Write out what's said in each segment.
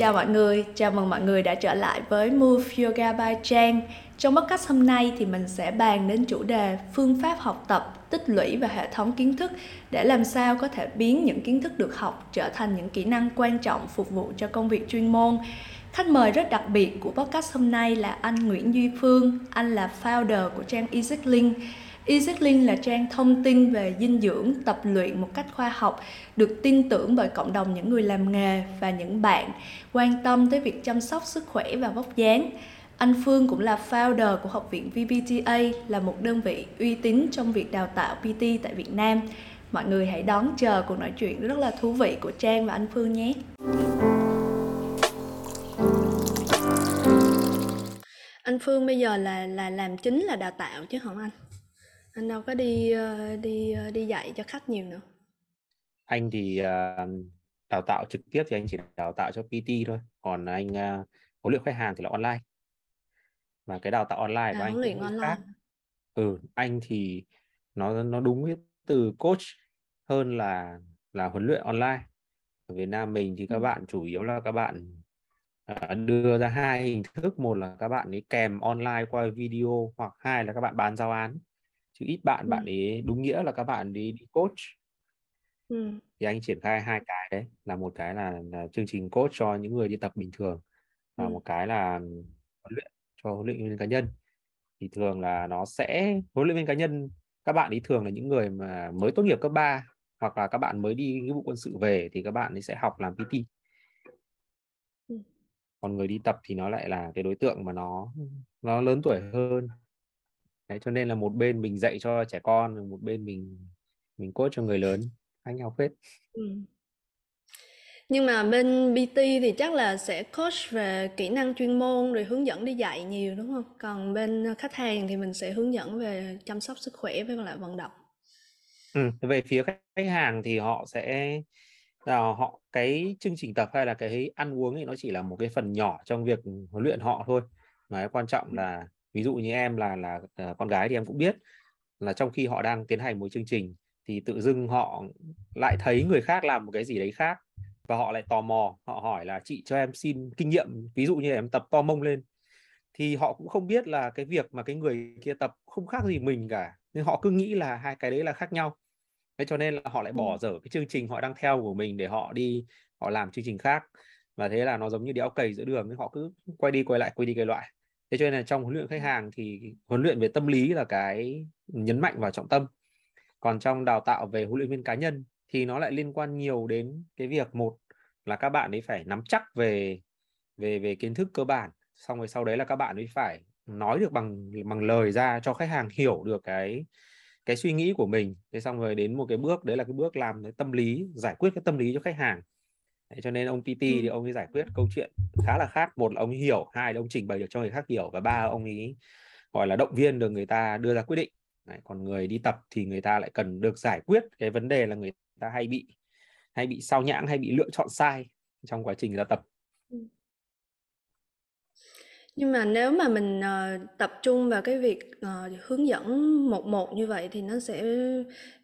Chào mọi người, chào mừng mọi người đã trở lại với Move Yoga by Trang. Trong podcast hôm nay thì mình sẽ bàn đến chủ đề phương pháp học tập, tích lũy và hệ thống kiến thức để làm sao có thể biến những kiến thức được học trở thành những kỹ năng quan trọng phục vụ cho công việc chuyên môn. Khách mời rất đặc biệt của podcast hôm nay là anh Nguyễn Duy Phương, anh là founder của trang EasyLink. EasyLink là trang thông tin về dinh dưỡng, tập luyện một cách khoa học, được tin tưởng bởi cộng đồng những người làm nghề và những bạn quan tâm tới việc chăm sóc sức khỏe và vóc dáng. Anh Phương cũng là founder của Học viện VBTA, là một đơn vị uy tín trong việc đào tạo PT tại Việt Nam. Mọi người hãy đón chờ cuộc nói chuyện rất là thú vị của Trang và anh Phương nhé. Anh Phương bây giờ là là làm chính là đào tạo chứ không anh? Anh đâu có đi ờ, đi ờ, đi dạy cho khách nhiều nữa. Anh thì uh, đào tạo trực tiếp thì anh chỉ đào tạo cho PT thôi. Còn anh huấn luyện khách hàng thì là online. Và cái đào tạo online À, của anh huấn luyện cũng online. khác. Ừ, anh thì nó nó đúng với từ coach hơn là là huấn luyện online. Ở Việt Nam mình thì các Ừ. bạn chủ yếu là các bạn đưa ra hai hình thức, một là các bạn ấy kèm online qua video hoặc hai là các bạn bán giáo án. Chứ ít bạn Ừ. bạn ấy đúng nghĩa là các bạn đi đi coach Ừ. thì anh triển khai hai cái đấy là một cái là, là chương trình coach cho những người đi tập bình thường và Ừ. một cái là huấn luyện cho huấn luyện viên cá nhân thì thường là nó sẽ huấn luyện viên cá nhân các bạn ấy thường là những người mà mới tốt nghiệp cấp 3 hoặc là các bạn mới đi nghĩa vụ quân sự về thì các bạn ấy sẽ học làm PT còn người đi tập thì nó lại là cái đối tượng mà nó nó lớn tuổi hơn đấy cho nên là một bên mình dạy cho trẻ con một bên mình mình coach cho người lớn khác nhau phết Ừ. Nhưng mà bên PT thì chắc là sẽ coach về kỹ năng chuyên môn rồi hướng dẫn đi dạy nhiều đúng không? Còn bên khách hàng thì mình sẽ hướng dẫn về chăm sóc sức khỏe với lại vận động. Ừ, về phía khách khách hàng thì họ sẽ là họ cái chương trình tập hay là cái ăn uống thì nó chỉ là một cái phần nhỏ trong việc huấn luyện họ thôi mà cái quan trọng là ví dụ như em là là ờ, con gái thì em cũng biết là trong khi họ đang tiến hành một chương trình thì tự dưng họ lại thấy người khác làm một cái gì đấy khác và họ lại tò mò. Họ hỏi là chị cho em xin kinh nghiệm ví dụ như em tập to mông lên. Thì họ cũng không biết là cái việc mà cái người kia tập không khác gì mình cả nên họ cứ nghĩ là hai cái đấy là khác nhau. Thế cho nên là họ lại bỏ dở cái chương trình họ đang theo của mình để họ đi họ làm chương trình khác. Và thế là nó giống như đéo cày giữa đường nên họ cứ quay đi quay lại quay đi quay lại thế cho nên là trong huấn luyện khách hàng thì huấn luyện về tâm lý là cái nhấn mạnh vào trọng tâm. Còn trong đào tạo về huấn luyện viên cá nhân thì nó lại liên quan nhiều đến cái việc một là các bạn ấy phải nắm chắc về về về kiến thức cơ bản xong rồi sau đấy là các bạn ấy phải nói được bằng bằng lời ra cho khách hàng hiểu được cái cái suy nghĩ của mình. Thế xong rồi đến một cái bước đấy là cái bước làm cái tâm lý giải quyết cái tâm lý cho khách hàng Đấy, cho nên ông PT Ừ. thì ông ấy giải quyết câu chuyện khá là khác. Một là ông ấy hiểu hai là ông trình bày được cho người khác hiểu và ba ông ấy gọi là động viên được người ta đưa ra quyết định. Đấy, còn người đi tập thì người ta lại cần được giải quyết cái vấn đề là người ta hay bị hay bị sao nhãng hay bị lựa chọn sai trong quá trình ra tập nhưng mà nếu mà mình ờ, tập trung vào cái việc ờ, hướng dẫn một một như vậy thì nó sẽ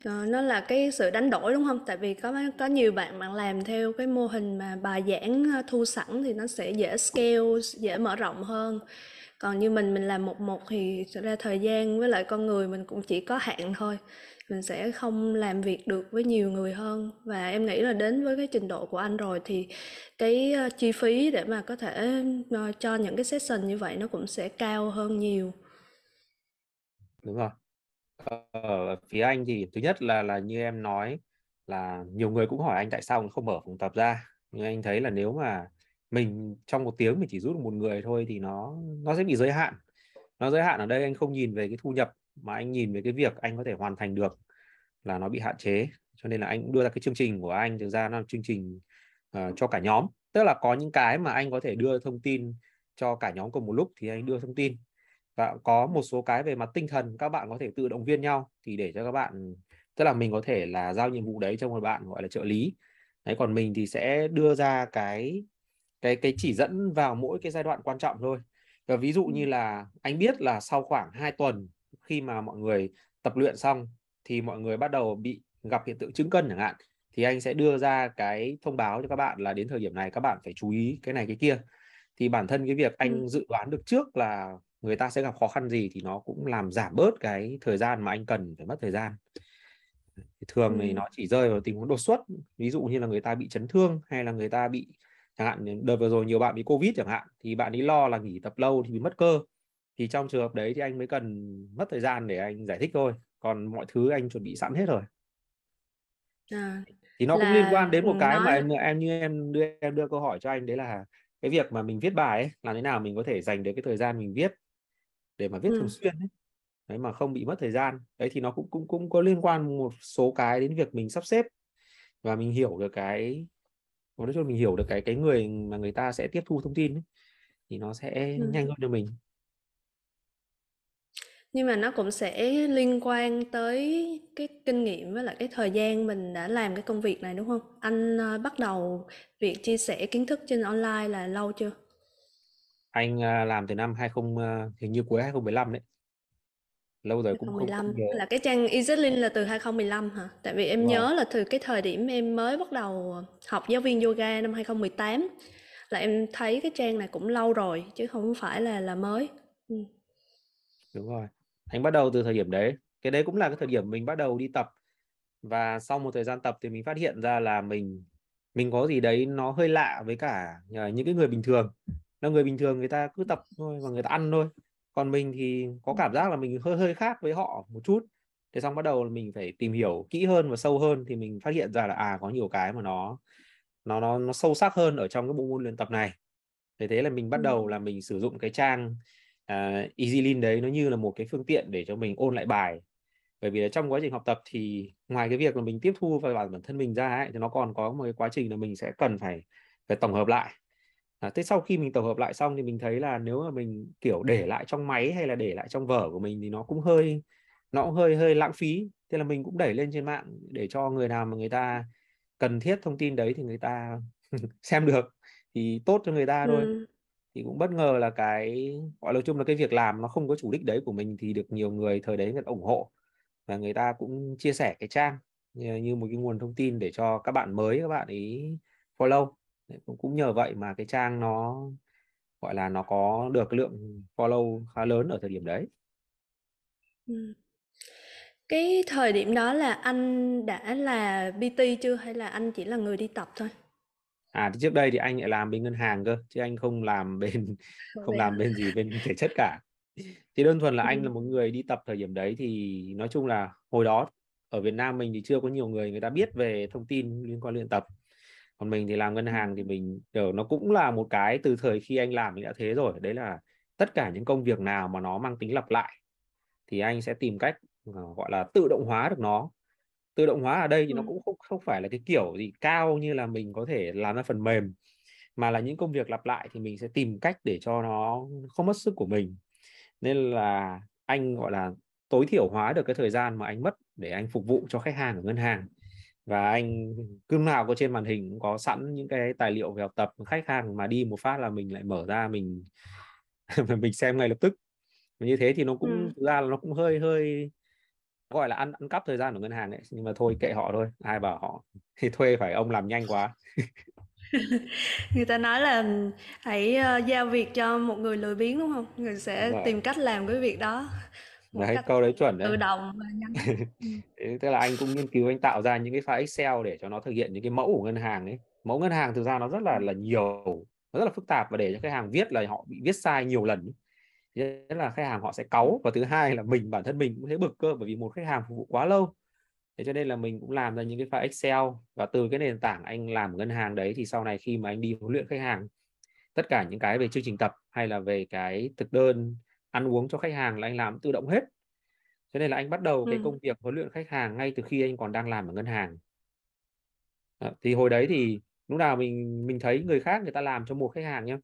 ờ, nó là cái sự đánh đổi đúng không? Tại vì có có nhiều bạn bạn làm theo cái mô hình mà bài giảng ờ, thu sẵn thì nó sẽ dễ scale, dễ mở rộng hơn. Còn như mình mình làm một một thì ra thời gian với lại con người mình cũng chỉ có hạn thôi. Mình sẽ không làm việc được với nhiều người hơn. Và em nghĩ là đến với cái trình độ của anh rồi thì cái ờ, chi phí để mà có thể ờ, cho những cái session như vậy nó cũng sẽ cao hơn nhiều. đúng rồi. Ở phía anh thì thứ nhất là là như em nói là nhiều người cũng hỏi anh tại sao không mở phòng tập ra. Nhưng anh thấy là nếu mà mình trong một tiếng mình chỉ rút được một người thôi thì nó nó sẽ bị giới hạn. Nó giới hạn ở đây anh không nhìn về cái thu nhập mà anh nhìn về cái việc anh có thể hoàn thành được là nó bị hạn chế. Cho nên là anh cũng đưa ra cái chương trình của anh thực ra nó là chương trình ờ, cho cả nhóm. Tức là có những cái mà anh có thể đưa thông tin cho cả nhóm cùng một lúc thì anh đưa thông tin. Và có một số cái về mặt tinh thần các bạn có thể tự động viên nhau thì để cho các bạn tức là mình có thể là giao nhiệm vụ đấy cho một bạn gọi là trợ lý. Đấy còn mình thì sẽ đưa ra cái cái cái chỉ dẫn vào mỗi cái giai đoạn quan trọng thôi. Và ví dụ như là anh biết là sau khoảng 2 tuần khi mà mọi người tập luyện xong thì mọi người bắt đầu bị gặp hiện tượng chững cân chẳng hạn thì anh sẽ đưa ra cái thông báo cho các bạn là đến thời điểm này các bạn phải chú ý cái này cái kia thì bản thân cái việc anh ừ. dự đoán được trước là người ta sẽ gặp khó khăn gì thì nó cũng làm giảm bớt cái thời gian mà anh cần phải mất thời gian thì thường ừ. thì nó chỉ rơi vào tình huống đột xuất ví dụ như là người ta bị chấn thương hay là người ta bị chẳng hạn đợt vừa rồi nhiều bạn bị covid chẳng hạn thì bạn ấy lo là nghỉ tập lâu thì bị mất cơ thì trong trường hợp đấy thì anh mới cần mất thời gian để anh giải thích thôi còn mọi thứ anh chuẩn bị sẵn hết rồi. À, thì nó cũng liên quan đến một cái nói... mà em em như em đưa em đưa câu hỏi cho anh đấy là cái việc mà mình viết bài ấy làm thế nào mình có thể dành được cái thời gian mình viết để mà viết ừ. thường xuyên ấy. Đấy mà không bị mất thời gian. Đấy thì nó cũng cũng cũng có liên quan một số cái đến việc mình sắp xếp và mình hiểu được cái nói chung mình hiểu được cái cái người mà người ta sẽ tiếp thu thông tin ấy, thì nó sẽ ừ. nhanh hơn cho mình nhưng mà nó cũng sẽ liên quan tới cái kinh nghiệm với lại cái thời gian mình đã làm cái công việc này đúng không? Anh uh, bắt đầu việc chia sẻ kiến thức trên online là lâu chưa? Anh uh, làm từ năm 20 uh, hình như cuối 2015 đấy. Lâu rồi cũng không, 2015 không là cái trang EasyLink là từ 2015 hả? Tại vì em Vâng. nhớ là từ cái thời điểm em mới bắt đầu học giáo viên yoga năm 2018 là em thấy cái trang này cũng lâu rồi chứ không phải là là mới. Ừ. Đúng rồi anh bắt đầu từ thời điểm đấy. Cái đấy cũng là cái thời điểm mình bắt đầu đi tập. Và sau một thời gian tập thì mình phát hiện ra là mình mình có gì đấy nó hơi lạ với cả à, những cái người bình thường. Là người bình thường người ta cứ tập thôi và người ta ăn thôi. Còn mình thì có cảm giác là mình hơi hơi khác với họ một chút. Thế xong bắt đầu là mình phải tìm hiểu kỹ hơn và sâu hơn thì mình phát hiện ra là à có nhiều cái mà nó nó nó nó sâu sắc hơn ở trong cái bộ môn luyện tập này. Thế thế là mình bắt đầu là mình sử dụng cái trang À, uh, EasyLean đấy nó như là một cái phương tiện để cho mình ôn lại bài. Bởi vì là trong quá trình học tập thì ngoài cái việc là mình tiếp thu và bản bản thân mình ra ấy, thì nó còn có một cái quá trình là mình sẽ cần phải phải tổng hợp lại. À, thế sau khi mình tổng hợp lại xong thì mình thấy là nếu mà mình kiểu để lại trong máy hay là để lại trong vở của mình thì nó cũng hơi nó cũng hơi hơi lãng phí. Thế là mình cũng đẩy lên trên mạng để cho người nào mà người ta cần thiết thông tin đấy thì người ta xem được. Thì tốt cho người ta thôi. Ừ thì cũng bất ngờ là cái gọi là chung là cái việc làm nó không có chủ đích đấy của mình thì được nhiều người thời đấy người ta ủng hộ. Và người ta cũng chia sẻ cái trang như, như một cái nguồn thông tin để cho các bạn mới các bạn ấy follow. Cũng cũng nhờ vậy mà cái trang nó gọi là nó có được lượng follow khá lớn ở thời điểm đấy. Ừ. cái thời điểm đó là anh đã là PT chưa hay là anh chỉ là người đi tập thôi? À thì trước đây thì anh lại làm bên ngân hàng cơ chứ anh không làm bên không làm bên gì bên thể chất cả. Thì đơn thuần là anh là một người đi tập thời điểm đấy thì nói chung là hồi đó ở Việt Nam mình thì chưa có nhiều người người ta biết về thông tin liên quan luyện tập. Còn mình thì làm ngân hàng thì mình ở nó cũng là một cái từ thời khi anh làm mình đã thế rồi đấy là tất cả những công việc nào mà nó mang tính lặp lại thì anh sẽ tìm cách uh, gọi là tự động hóa được nó tự động hóa ở đây thì nó cũng không không phải là cái kiểu gì cao như là mình có thể làm ra phần mềm mà là những công việc lặp lại thì mình sẽ tìm cách để cho nó không mất sức của mình. Nên là anh gọi là tối thiểu hóa được cái thời gian mà anh mất để anh phục vụ cho khách hàng ở ngân hàng. Và anh cứ nào có trên màn hình cũng có sẵn những cái tài liệu về học tập khách hàng mà đi một phát là mình lại mở ra mình mình xem ngay lập tức. Như thế thì nó cũng ừ. thực ra là nó cũng hơi hơi gọi là ăn ăn cắp thời gian của ngân hàng ấy nhưng mà thôi kệ họ thôi ai bảo họ thì thuê phải ông làm nhanh quá. Người ta nói là hãy uh, giao việc cho một người lười biếng đúng không? Người sẽ tìm cách làm cái việc đó một đấy câu đấy chuẩn đấy. tự động ừ. tức là anh cũng nghiên cứu anh tạo ra những cái file Excel để cho nó thực hiện những cái mẫu của ngân hàng ấy. Mẫu ngân hàng thực ra nó rất là là nhiều nó rất là phức tạp và để cho khách hàng viết là họ bị viết sai nhiều lần ấy nhất là khách hàng họ sẽ cáu. Và thứ hai là mình bản thân mình cũng thấy bực cơ bởi vì một khách hàng phục vụ quá lâu. Thế cho nên là mình cũng làm ra những cái file Excel. Và từ cái nền tảng anh làm ngân hàng đấy thì sau này khi mà anh đi huấn luyện khách hàng tất cả những cái về chương trình tập hay là về cái thực đơn ăn uống cho khách hàng là anh làm tự động hết. Cho nên là anh bắt đầu ừ. cái công việc huấn luyện khách hàng ngay từ khi anh còn đang làm ở ngân hàng. Thì hồi đấy thì lúc nào mình mình thấy người khác người ta làm cho một khách hàng nhé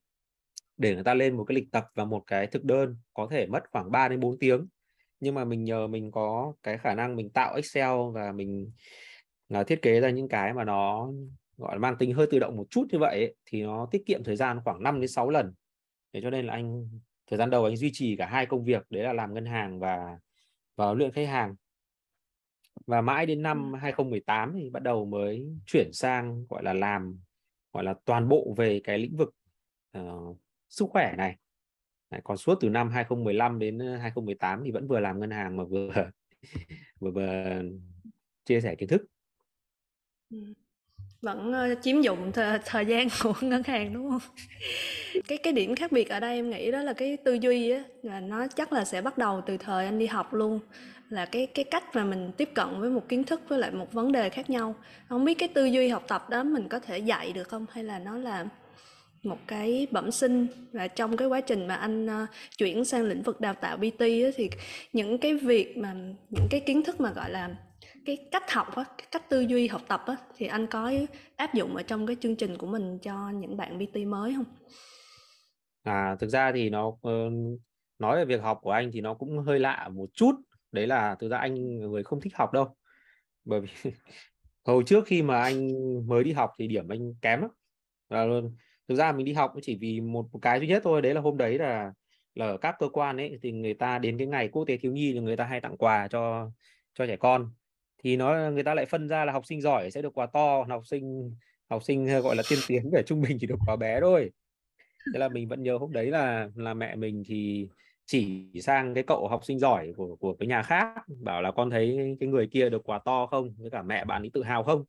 để người ta lên một cái lịch tập và một cái thực đơn có thể mất khoảng 3 đến 4 tiếng. Nhưng mà mình nhờ mình có cái khả năng mình tạo Excel và mình là thiết kế ra những cái mà nó gọi là mang tính hơi tự động một chút như vậy ấy, thì nó tiết kiệm thời gian khoảng 5 đến 6 lần. Thế cho nên là anh thời gian đầu anh duy trì cả hai công việc đấy là làm ngân hàng và và luyện khách hàng. Và mãi đến năm 2018 thì bắt đầu mới chuyển sang gọi là làm gọi là toàn bộ về cái lĩnh vực uh, sức khỏe này. Đấy, còn suốt từ năm 2015 đến 2018 thì vẫn vừa làm ngân hàng mà vừa vừa, vừa chia sẻ kiến thức. Vẫn uh, chiếm dụng th- thời gian của ngân hàng đúng không? Cái cái điểm khác biệt ở đây em nghĩ đó là cái tư duy á là nó chắc là sẽ bắt đầu từ thời anh đi học luôn. Là cái cái cách mà mình tiếp cận với một kiến thức với lại một vấn đề khác nhau. Không biết cái tư duy học tập đó mình có thể dạy được không? Hay là nó là một cái bẩm sinh. Và trong cái quá trình mà anh uh, chuyển sang lĩnh vực đào tạo PT á, thì những cái việc mà những cái kiến thức mà gọi là cái cách học á, cái cách tư duy học tập á, thì anh có áp dụng ở trong cái chương trình của mình cho những bạn PT mới không? À thực ra thì nó ờ, nói về việc học của anh thì nó cũng hơi lạ một chút. Đấy là thực ra anh người không thích học đâu. Bởi vì hồi trước khi mà anh mới đi học thì điểm anh kém lắm. Và thực ra mình đi học chỉ vì một, một cái duy nhất thôi đấy là hôm đấy là là ở các cơ quan ấy thì người ta đến cái ngày quốc tế thiếu nhi thì người ta hay tặng quà cho cho trẻ con. Thì nó người ta lại phân ra là học sinh giỏi sẽ được quà to học sinh học sinh ờ, gọi là tiên tiến về trung bình chỉ được quà bé thôi. Thế là mình vẫn nhớ hôm đấy là là mẹ mình thì chỉ sang cái cậu học sinh giỏi của của cái nhà khác bảo là con thấy cái người kia được quà to không? Với cả mẹ bạn ấy tự hào không?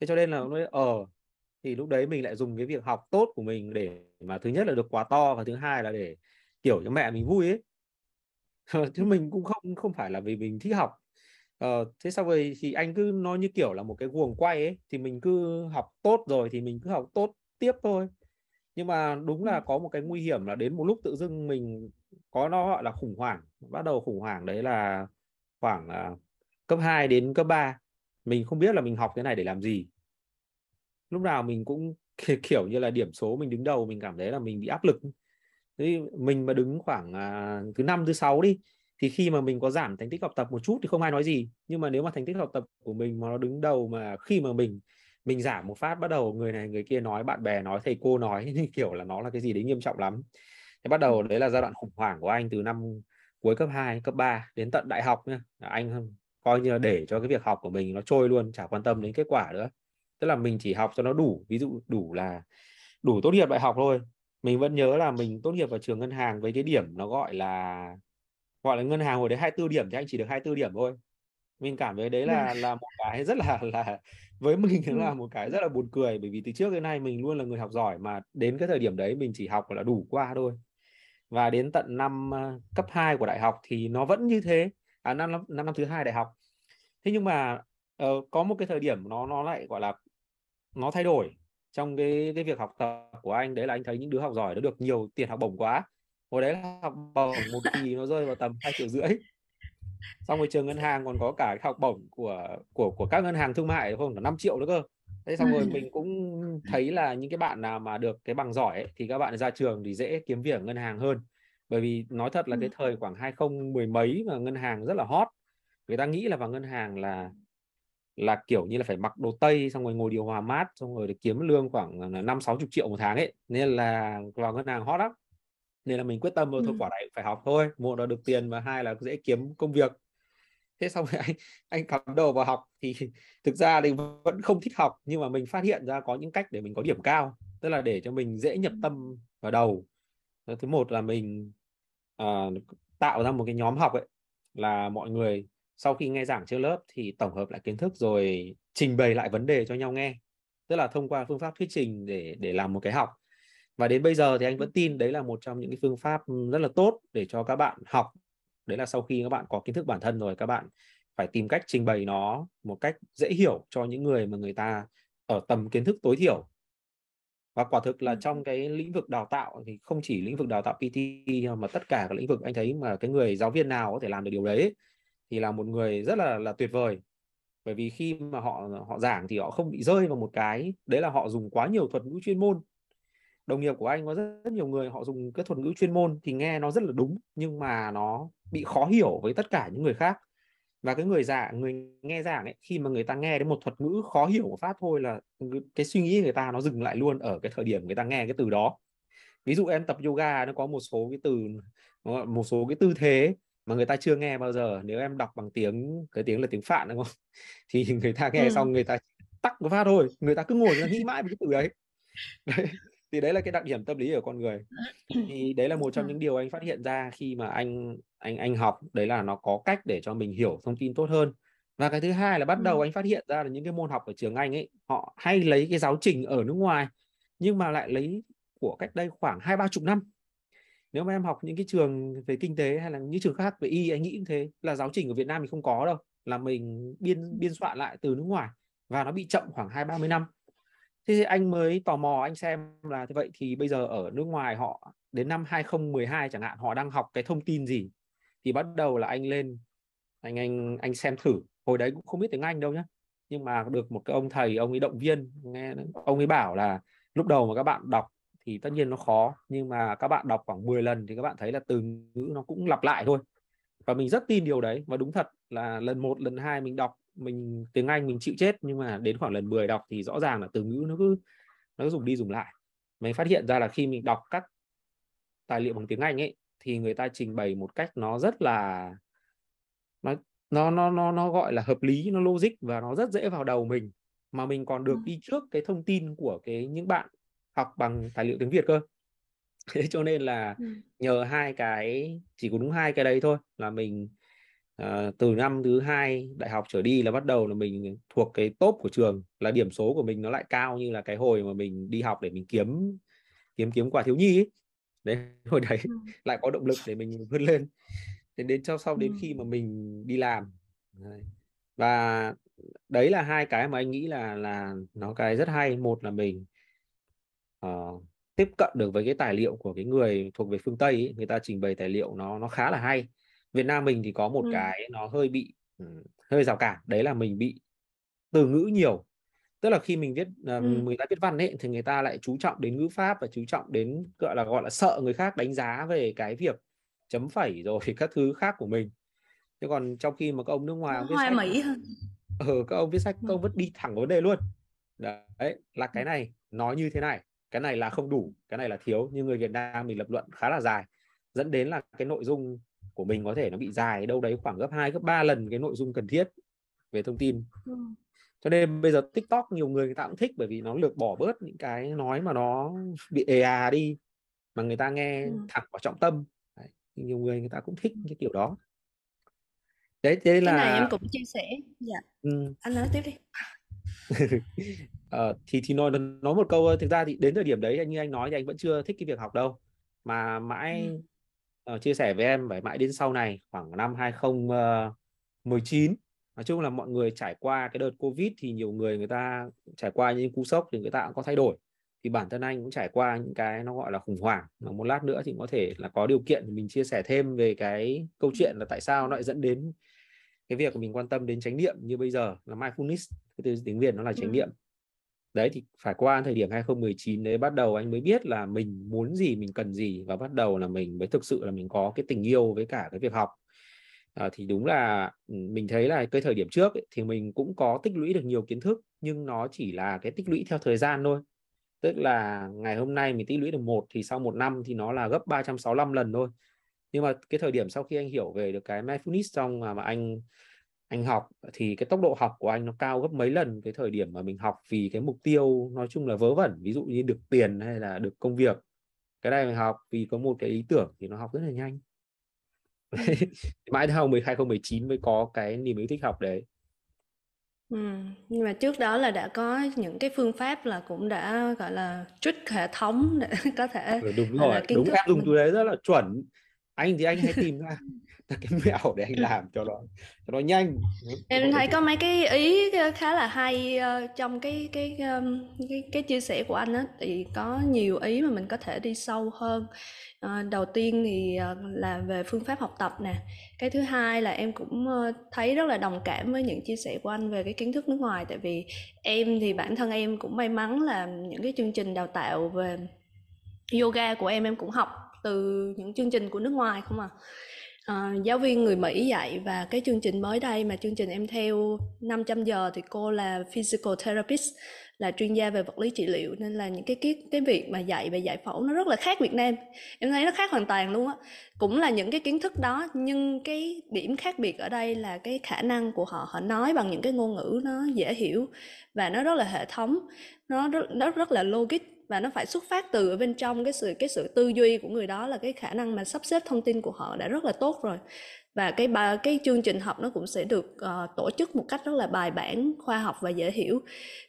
Thế cho nên là nói ờ thì lúc đấy mình lại dùng cái việc học tốt của mình để mà thứ nhất là được quà to và thứ hai là để kiểu cho mẹ mình vui ấy. Chứ mình cũng không không phải là vì mình thích học. Ờ, thế sau rồi thì anh cứ nói như kiểu là một cái guồng quay ấy thì mình cứ học tốt rồi thì mình cứ học tốt tiếp thôi. Nhưng mà đúng là có một cái nguy hiểm là đến một lúc tự dưng mình có nó gọi là khủng hoảng bắt đầu khủng hoảng đấy là khoảng uh, cấp 2 đến cấp 3 mình không biết là mình học cái này để làm gì lúc nào mình cũng kiểu như là điểm số mình đứng đầu mình cảm thấy là mình bị áp lực thế mình mà đứng khoảng uh, thứ năm thứ sáu đi thì khi mà mình có giảm thành tích học tập một chút thì không ai nói gì nhưng mà nếu mà thành tích học tập của mình mà nó đứng đầu mà khi mà mình mình giảm một phát bắt đầu người này người kia nói bạn bè nói thầy cô nói kiểu là nó là cái gì đấy nghiêm trọng lắm thì bắt đầu đấy là giai đoạn khủng hoảng của anh từ năm cuối cấp 2, cấp 3 đến tận đại học nhá. Anh coi như là để cho cái việc học của mình nó trôi luôn, chả quan tâm đến kết quả nữa. Tức là mình chỉ học cho nó đủ, ví dụ đủ là đủ tốt nghiệp đại học thôi. Mình vẫn nhớ là mình tốt nghiệp vào trường ngân hàng với cái điểm nó gọi là gọi là ngân hàng hồi đấy 24 điểm thì anh chỉ được 24 điểm thôi. Mình cảm thấy đấy là là một cái rất là là với mình nó là một cái rất là buồn cười. Bởi vì từ trước đến nay mình luôn là người học giỏi mà đến cái thời điểm đấy mình chỉ học là đủ qua thôi. Và đến tận năm uh, cấp 2 của đại học thì nó vẫn như thế. À năm năm năm, năm thứ hai đại học. Thế nhưng mà uh, có một cái thời điểm nó nó lại gọi là nó thay đổi trong cái cái việc học tập của anh. Đấy là anh thấy những đứa học giỏi nó được nhiều tiền học bổng quá. Hồi đấy là học bổng một kỳ nó rơi vào tầm hai triệu rưỡi. Xong rồi trường ngân hàng còn có cả học bổng của của của các ngân hàng thương mại không? Là 5 triệu nữa cơ. Thế xong rồi mình cũng thấy là những cái bạn nào mà được cái bằng giỏi ấy, thì các bạn ra trường thì dễ kiếm việc ở ngân hàng hơn. Bởi vì nói thật là cái thời khoảng 2010 mấy mà ngân hàng rất là hot người ta nghĩ là vào ngân hàng là là kiểu như là phải mặc đồ tây xong rồi ngồi điều hòa mát xong rồi để kiếm lương khoảng năm sáu chục triệu một tháng ấy. Nên là vào ngân hàng hot lắm. Nên là mình quyết tâm thôi quả này phải học thôi một là được tiền và hai là dễ kiếm công việc. Thế xong rồi anh anh cắm đầu vào học thì thực ra thì vẫn không thích học nhưng mà mình phát hiện ra có những cách để mình có điểm cao tức là để cho mình dễ nhập tâm vào đầu. Thứ một là mình uh, tạo ra một cái nhóm học ấy là mọi người sau khi nghe giảng trên lớp thì tổng hợp lại kiến thức rồi trình bày lại vấn đề cho nhau nghe. Tức là thông qua phương pháp thuyết trình để để làm một cái học. Và đến bây giờ thì anh vẫn tin đấy là một trong những cái phương pháp rất là tốt để cho các bạn học. Đấy là sau khi các bạn có kiến thức bản thân rồi các bạn phải tìm cách trình bày nó một cách dễ hiểu cho những người mà người ta ở tầm kiến thức tối thiểu. Và quả thực là trong cái lĩnh vực đào tạo thì không chỉ lĩnh vực đào tạo PT mà tất cả các lĩnh vực anh thấy mà cái người giáo viên nào có thể làm được điều đấy thì là một người rất là là tuyệt vời. Bởi vì khi mà họ họ giảng thì họ không bị rơi vào một cái đấy là họ dùng quá nhiều thuật ngữ chuyên môn. Đồng nghiệp của anh có rất, rất nhiều người họ dùng cái thuật ngữ chuyên môn thì nghe nó rất là đúng nhưng mà nó bị khó hiểu với tất cả những người khác. Và cái người giảng người nghe giảng ấy khi mà người ta nghe đến một thuật ngữ khó hiểu của phát thôi là cái suy nghĩ người ta nó dừng lại luôn ở cái thời điểm người ta nghe cái từ đó. Ví dụ em tập yoga nó có một số cái từ một số cái tư thế mà người ta chưa nghe bao giờ. Nếu em đọc bằng tiếng cái tiếng là tiếng phạn đúng không? Thì người ta nghe ừ. xong người ta tắc một phát thôi. Người ta cứ ngồi người ta nghĩ mãi về cái từ đấy đấy. Thì đấy là cái đặc điểm tâm lý ở con người. Thì đấy là một trong những điều anh phát hiện ra khi mà anh anh anh học. Đấy là nó có cách để cho mình hiểu thông tin tốt hơn. Và cái thứ hai là bắt đầu anh phát hiện ra là những cái môn học ở trường anh ấy họ hay lấy cái giáo trình ở nước ngoài nhưng mà lại lấy của cách đây khoảng hai ba chục năm nếu mà em học những cái trường về kinh tế hay là những trường khác về y, anh nghĩ như thế. Là giáo trình ở Việt Nam thì không có đâu. Là mình biên biên soạn lại từ nước ngoài và nó bị chậm khoảng hai ba mươi năm. Thế thì anh mới tò mò, anh xem là thế vậy thì bây giờ ở nước ngoài họ đến năm 2012 chẳng hạn, họ đang học cái thông tin gì? Thì bắt đầu là anh lên, anh anh anh xem thử. Hồi đấy cũng không biết tiếng Anh đâu nhá. Nhưng mà được một cái ông thầy, ông ấy động viên, nghe, ông ấy bảo là lúc đầu mà các bạn đọc thì tất nhiên nó khó nhưng mà các bạn đọc khoảng 10 lần thì các bạn thấy là từ ngữ nó cũng lặp lại thôi. Và mình rất tin điều đấy và đúng thật là lần một lần hai mình đọc mình tiếng Anh mình chịu chết nhưng mà đến khoảng lần 10 đọc thì rõ ràng là từ ngữ nó cứ nó cứ dùng đi dùng lại. Mình phát hiện ra là khi mình đọc các tài liệu bằng tiếng Anh ấy thì người ta trình bày một cách nó rất là nó nó nó nó nó gọi là hợp lý nó logic và nó rất dễ vào đầu mình. Mà mình còn được đi trước cái thông tin của cái những bạn học bằng tài liệu tiếng Việt cơ thế cho nên là nhờ hai cái chỉ có đúng hai cái đấy thôi là mình à, từ năm thứ hai đại học trở đi là bắt đầu là mình thuộc cái top của trường là điểm số của mình nó lại cao như là cái hồi mà mình đi học để mình kiếm kiếm kiếm quà thiếu nhi ấy. đấy hồi đấy ừ. lại có động lực để mình vươn lên đến đến sau sau đến khi mà mình đi làm đấy. và đấy là hai cái mà anh nghĩ là là nó cái rất hay một là mình uh, tiếp cận được với cái tài liệu của cái người thuộc về phương Tây ấy, người ta trình bày tài liệu nó nó khá là hay. Việt Nam mình thì có một ừ. cái nó hơi bị um, hơi rào cản đấy là mình bị từ ngữ nhiều. Tức là khi mình viết uh, ừ. người ta viết văn ấy thì người ta lại chú trọng đến ngữ pháp và chú trọng đến gọi là gọi là sợ người khác đánh giá về cái việc chấm phẩy rồi các thứ khác của mình. Thế còn trong khi mà các ông nước ngoài ông viết sách Mỹ hơn. Ừ, các ông viết sách các ông vẫn đi thẳng vấn đề luôn. Đấy là cái này nói như thế này cái này là không đủ cái này là thiếu nhưng người Việt Nam mình lập luận khá là dài dẫn đến là cái nội dung của mình có thể nó bị dài đâu đấy khoảng gấp 2 gấp 3 lần cái nội dung cần thiết về thông tin ừ. cho nên bây giờ TikTok nhiều người người ta cũng thích bởi vì nó lược bỏ bớt những cái nói mà nó bị ề à đi mà người ta nghe ừ. thẳng vào trọng tâm đấy. nhiều người người ta cũng thích cái kiểu đó đấy thế là cái này em cũng chia sẻ dạ ừ. anh nói tiếp đi ờ, thì thì nói nói một câu thực ra thì đến thời điểm đấy như anh nói thì anh vẫn chưa thích cái việc học đâu. Mà mãi ừ. uh, chia sẻ với em phải mãi đến sau này khoảng năm 2019 nói chung là mọi người trải qua cái đợt covid thì nhiều người người ta trải qua những cú sốc thì người ta cũng có thay đổi. Thì bản thân anh cũng trải qua những cái nó gọi là khủng hoảng. Mà một lát nữa thì có thể là có điều kiện thì mình chia sẻ thêm về cái câu chuyện là tại sao nó lại dẫn đến cái việc mình quan tâm đến chánh niệm như bây giờ là mindfulness. Cái từ tiếng Việt nó là chánh niệm đấy thì phải qua thời điểm 2019 đấy bắt đầu anh mới biết là mình muốn gì mình cần gì và bắt đầu là mình mới thực sự là mình có cái tình yêu với cả cái việc học. À, thì đúng là ừ, mình thấy là cái thời điểm trước ấy, thì mình cũng có tích lũy được nhiều kiến thức nhưng nó chỉ là cái tích lũy theo thời gian thôi. Tức là ngày hôm nay mình tích lũy được một thì sau một năm thì nó là gấp 365 lần thôi. Nhưng mà cái thời điểm sau khi anh hiểu về được cái mindfulness xong mà, mà anh anh học thì cái tốc độ học của anh nó cao gấp mấy lần cái thời điểm mà mình học vì cái mục tiêu nói chung là vớ vẩn ví dụ như được tiền hay là được công việc. Cái này mình học vì có một cái ý tưởng thì nó học rất là nhanh. Mãi đến 2019 mới có cái niềm yêu thích học đấy. Ừ, nhưng mà trước đó là đã có những cái phương pháp là cũng đã gọi là trick hệ thống để có thể ừ, đúng rồi đúng em dùng từ đấy rất là chuẩn. Anh thì anh hay tìm ra cái mẹo để anh làm cho nó cho nó nhanh. Em thấy có mấy cái ý khá là hay uh, trong cái cái, um, cái cái chia sẻ của anh á thì có nhiều ý mà mình có thể đi sâu hơn. Uh, đầu tiên thì uh, là về phương pháp học tập nè. Cái thứ hai là em cũng thấy rất là đồng cảm với những chia sẻ của anh về cái kiến thức nước ngoài. Tại vì em thì bản thân em cũng may mắn là những cái chương trình đào tạo về yoga của em em cũng học từ những chương trình của nước ngoài không à À, giáo viên người Mỹ dạy và cái chương trình mới đây mà chương trình em theo 500 giờ thì cô là physical therapist là chuyên gia về vật lý trị liệu. Nên là những cái cái cái việc mà dạy về giải phẫu nó rất là khác Việt Nam. Em thấy nó khác hoàn toàn luôn á. Cũng là những cái kiến thức đó nhưng cái điểm khác biệt ở đây là cái khả năng của họ họ nói bằng những cái ngôn ngữ nó dễ hiểu và nó rất là hệ thống nó rất, nó rất là logic và nó phải xuất phát từ ở bên trong cái sự cái sự tư duy của người đó là cái khả năng mà sắp xếp thông tin của họ đã rất là tốt rồi. Và cái ba cái chương trình học nó cũng sẽ được uh, tổ chức một cách rất là bài bản khoa học và dễ hiểu.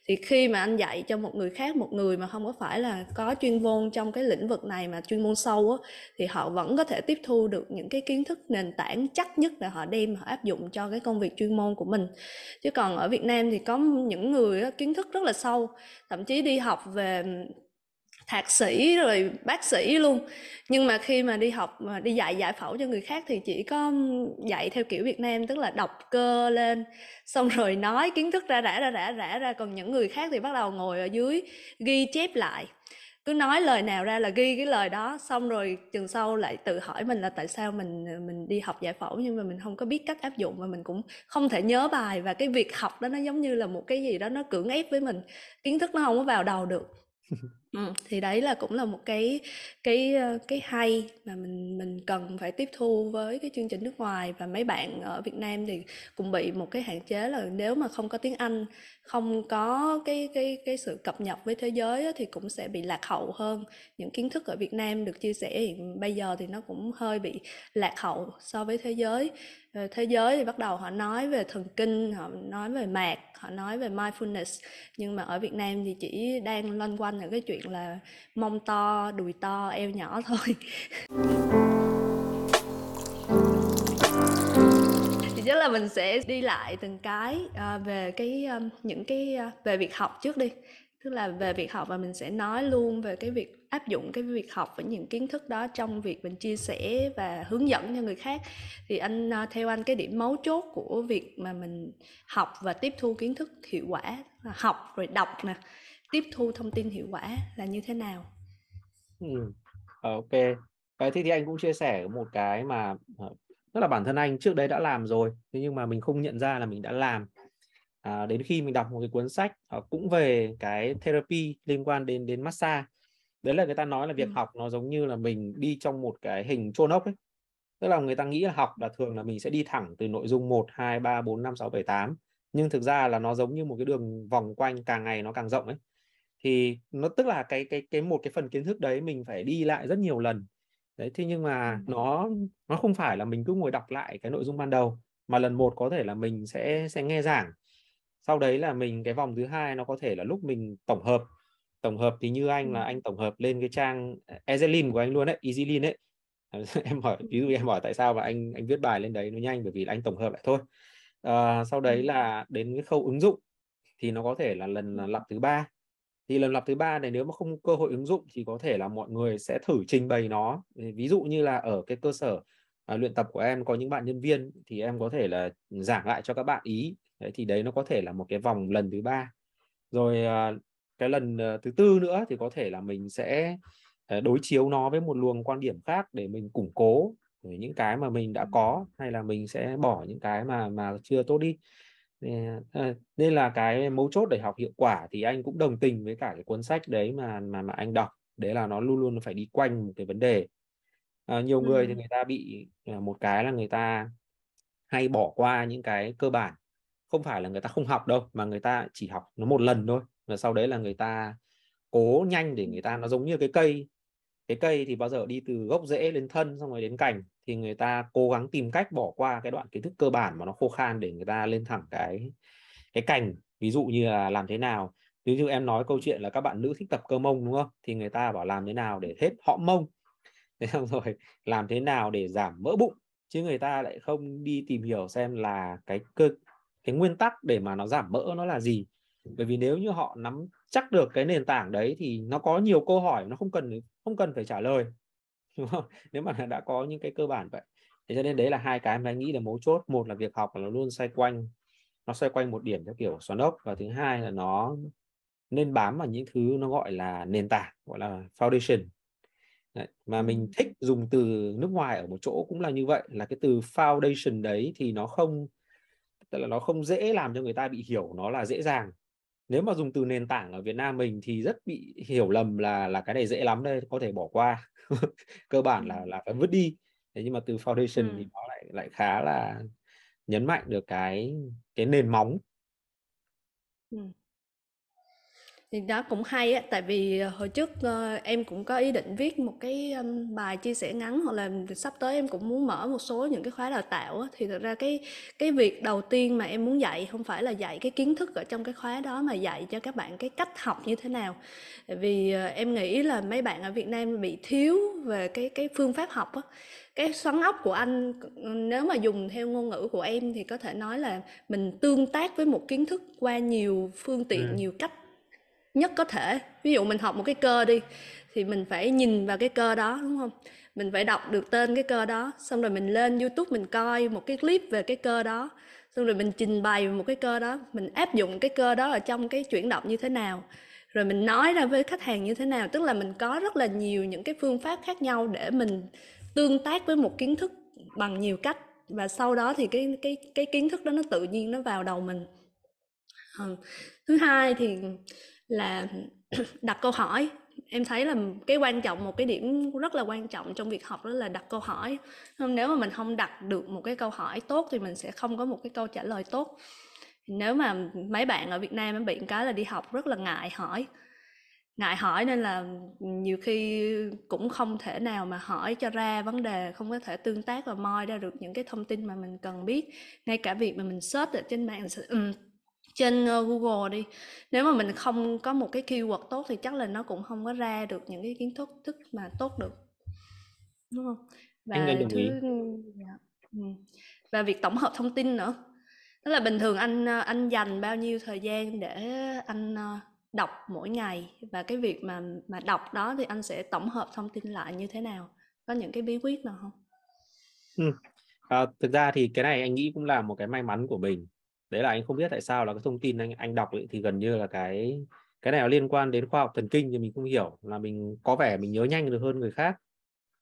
Thì khi mà anh dạy cho một người khác một người mà không có phải là có chuyên môn trong cái lĩnh vực này mà chuyên môn sâu á thì họ vẫn có thể tiếp thu được những cái kiến thức nền tảng chắc nhất là họ đem họ áp dụng cho cái công việc chuyên môn của mình. Chứ còn ở Việt Nam thì có những người kiến thức rất là sâu thậm chí đi học về thạc sĩ rồi bác sĩ luôn. Nhưng mà khi mà đi học, mà đi dạy, giải phẫu cho người khác thì chỉ có dạy theo kiểu Việt Nam, tức là đọc cơ lên, xong rồi nói, kiến thức ra, rã ra rã rã ra còn những người khác thì bắt đầu ngồi ở dưới, ghi chép lại. Cứ nói lời nào ra là ghi cái lời đó, xong rồi chừng sau lại tự hỏi mình là tại sao mình ờ, mình đi học giải phẫu nhưng mà mình không có biết cách áp dụng và mình cũng không thể nhớ bài. Và cái việc học đó nó giống như là một cái gì đó nó cưỡng ép với mình. Kiến thức nó không có vào đầu được. Thì đấy là cũng là một cái cái, ờ, cái hay mà mình mình cần phải tiếp thu với cái chương trình nước ngoài và mấy bạn ở Việt Nam thì cũng bị một cái hạn chế là nếu mà không có tiếng Anh, không có cái cái cái sự cập nhật với thế giới thì cũng sẽ bị lạc hậu hơn. Những kiến thức ở Việt Nam được chia sẻ hiện bây giờ thì nó cũng hơi bị lạc hậu so với thế giới. Ờ, thế giới thì bắt đầu họ nói về thần kinh, họ nói về mạc, họ nói về mindfulness nhưng mà ở Việt Nam thì chỉ đang loanh quanh ở cái chuyện là mông to, đùi to, eo nhỏ thôi. thì chắc là mình sẽ đi lại từng cái ờ, về cái um, những cái uh, về việc học trước đi tức là về việc học và mình sẽ nói luôn về cái việc áp dụng cái việc học với những kiến thức đó trong việc mình chia sẻ và hướng dẫn cho người khác thì anh theo anh cái điểm mấu chốt của việc mà mình học và tiếp thu kiến thức hiệu quả học rồi đọc nè tiếp thu thông tin hiệu quả là như thế nào? Ừ. Ờ, ok. Cái thì, thì anh cũng chia sẻ một cái mà ờ, rất là bản thân anh trước đấy đã làm rồi thế nhưng mà mình không nhận ra là mình đã làm. À, đến khi mình đọc một cái cuốn sách cũng về cái therapy liên quan đến đến massage. Đấy là người ta nói là việc ừ. học nó giống như là mình đi trong một cái hình chôn ốc ấy. Tức là người ta nghĩ là học là thường là mình sẽ đi thẳng từ nội dung 1, 2, 3, 4, 5, 6, 7, 8 nhưng thực ra là nó giống như một cái đường vòng quanh càng ngày nó càng rộng ấy thì nó tức là cái cái cái một cái phần kiến thức đấy mình phải đi lại rất nhiều lần. Đấy thế nhưng mà nó nó không phải là mình cứ ngồi đọc lại cái nội dung ban đầu mà lần một có thể là mình sẽ sẽ nghe giảng. Sau đấy là mình cái vòng thứ hai nó có thể là lúc mình tổng hợp. Tổng hợp thì như anh là anh tổng hợp lên cái trang Ezelin của anh luôn đấy Easylin ấy. Em hỏi ví dụ em hỏi tại sao mà anh anh viết bài lên đấy nó nhanh bởi vì là anh tổng hợp lại thôi. À, sau đấy là đến cái khâu ứng dụng thì nó có thể là lần lặp thứ ba thì lần lặp thứ ba này nếu mà không cơ hội ứng dụng thì có thể là mọi người sẽ thử trình bày nó. Ví dụ như là ở cái cơ sở à, luyện tập của em có những bạn nhân viên thì em có thể là giảng lại cho các bạn ý. Đấy thì đấy nó có thể là một cái vòng lần thứ ba. Rồi à, cái lần à, thứ tư nữa thì có thể là mình sẽ à, đối chiếu nó với một luồng quan điểm khác để mình củng cố ờ, những cái mà mình đã có hay là mình sẽ bỏ những cái mà mà chưa tốt đi nên là cái mấu chốt để học hiệu quả thì anh cũng đồng tình với cả cái cuốn sách đấy mà mà mà anh đọc. Đấy là nó luôn luôn phải đi quanh một cái vấn đề. À, nhiều ừ. người thì người ta bị một cái là người ta hay bỏ qua những cái cơ bản. Không phải là người ta không học đâu mà người ta chỉ học nó một lần thôi. Và sau đấy là người ta cố nhanh để người ta nó giống như cái cây. Cái cây thì bao giờ đi từ gốc rễ đến thân xong rồi đến cành thì người ta cố gắng tìm cách bỏ qua cái đoạn kiến thức cơ bản mà nó khô khan để người ta lên thẳng cái cái cành. Ví dụ như là làm thế nào? Ví dụ em nói câu chuyện là các bạn nữ thích tập cơ mông, đúng không? Thì người ta bảo làm thế nào để hết họ mông? Thế xong rồi, làm thế nào để giảm mỡ bụng? Chứ người ta lại không đi tìm hiểu xem là cái cơ, cái nguyên tắc để mà nó giảm mỡ nó là gì. Bởi vì nếu như họ nắm chắc được cái nền tảng đấy thì nó có nhiều câu hỏi nó không cần không cần phải trả lời. đúng không? Nếu mà đã có những cái cơ bản vậy. Thế cho nên đấy là hai cái mà anh nghĩ là mấu chốt. Một là việc học là nó luôn xoay quanh nó xoay quanh một điểm theo kiểu xoắn ốc. Và thứ hai là nó nên bám vào những thứ nó gọi là nền tảng gọi là foundation. Đấy, mà mình thích dùng từ nước ngoài ở một chỗ cũng là như vậy là cái từ foundation đấy thì nó không tức là nó không dễ làm cho người ta bị hiểu nó là dễ dàng. Nếu mà dùng từ nền tảng ở Việt Nam mình thì rất bị hiểu lầm là là cái này dễ lắm đây có thể bỏ qua cơ bản là là phải vứt đi thế nhưng mà từ foundation ừ. thì nó lại lại khá là nhấn mạnh được cái cái nền móng ừ. Thì đó cũng hay á tại vì ờ, hồi trước uh, em cũng có ý định viết một cái um, bài chia sẻ ngắn hoặc là sắp tới em cũng muốn mở một số những cái khóa đào tạo á. Thì thật ra cái cái việc đầu tiên mà em muốn dạy không phải là dạy cái kiến thức ở trong cái khóa đó mà dạy cho các bạn cái cách học như thế nào. Tại vì uh, em nghĩ là mấy bạn ở Việt Nam bị thiếu về cái cái phương pháp học á. Cái xoắn ốc của anh nếu mà dùng theo ngôn ngữ của em thì có thể nói là mình tương tác với một kiến thức qua nhiều phương tiện ừ. nhiều cách nhất có thể. Ví dụ mình học một cái cơ đi, thì mình phải nhìn vào cái cơ đó, đúng không? Mình phải đọc được tên cái cơ đó, xong rồi mình lên youtube mình coi một cái clip về cái cơ đó, xong rồi mình trình bày một cái cơ đó, mình áp dụng cái cơ đó ở trong cái chuyển động như thế nào. Rồi mình nói ra với khách hàng như thế nào, tức là mình có rất là nhiều những cái phương pháp khác nhau để mình tương tác với một kiến thức bằng nhiều cách. Và sau đó thì cái cái cái kiến thức đó nó tự nhiên nó vào đầu mình. Ừ. Thứ hai thì là đặt câu hỏi. Em thấy là cái quan trọng, một cái điểm rất là quan trọng trong việc học đó là đặt câu hỏi. Nếu mà mình không đặt được một cái câu hỏi tốt thì mình sẽ không có một cái câu trả lời tốt. Nếu mà mấy bạn ở Việt Nam bị cái là đi học rất là ngại hỏi. Ngại hỏi nên là nhiều khi cũng không thể nào mà hỏi cho ra vấn đề, không có thể tương tác và moi ra được những cái thông tin mà mình cần biết. Ngay cả việc mà mình search ở trên mạng ừ, trên uh, Google đi. Nếu mà mình không có một cái keyword tốt thì chắc là nó cũng không có ra được những cái kiến thức thức mà tốt được đúng không? Và Anh thứ dạ. và việc tổng hợp thông tin nữa. Tức là bình thường anh ờ, anh dành bao nhiêu thời gian để anh uh, đọc mỗi ngày và cái việc mà mà đọc đó thì anh sẽ tổng hợp thông tin lại như thế nào? Có những cái bí quyết nào không? Ừ. à, thực ra thì cái này anh nghĩ cũng là một cái may mắn của mình đấy là anh không biết tại sao là cái thông tin anh anh đọc ấy, thì gần như là cái cái này liên quan đến khoa học thần kinh thì mình không hiểu là mình có vẻ mình nhớ nhanh được hơn người khác.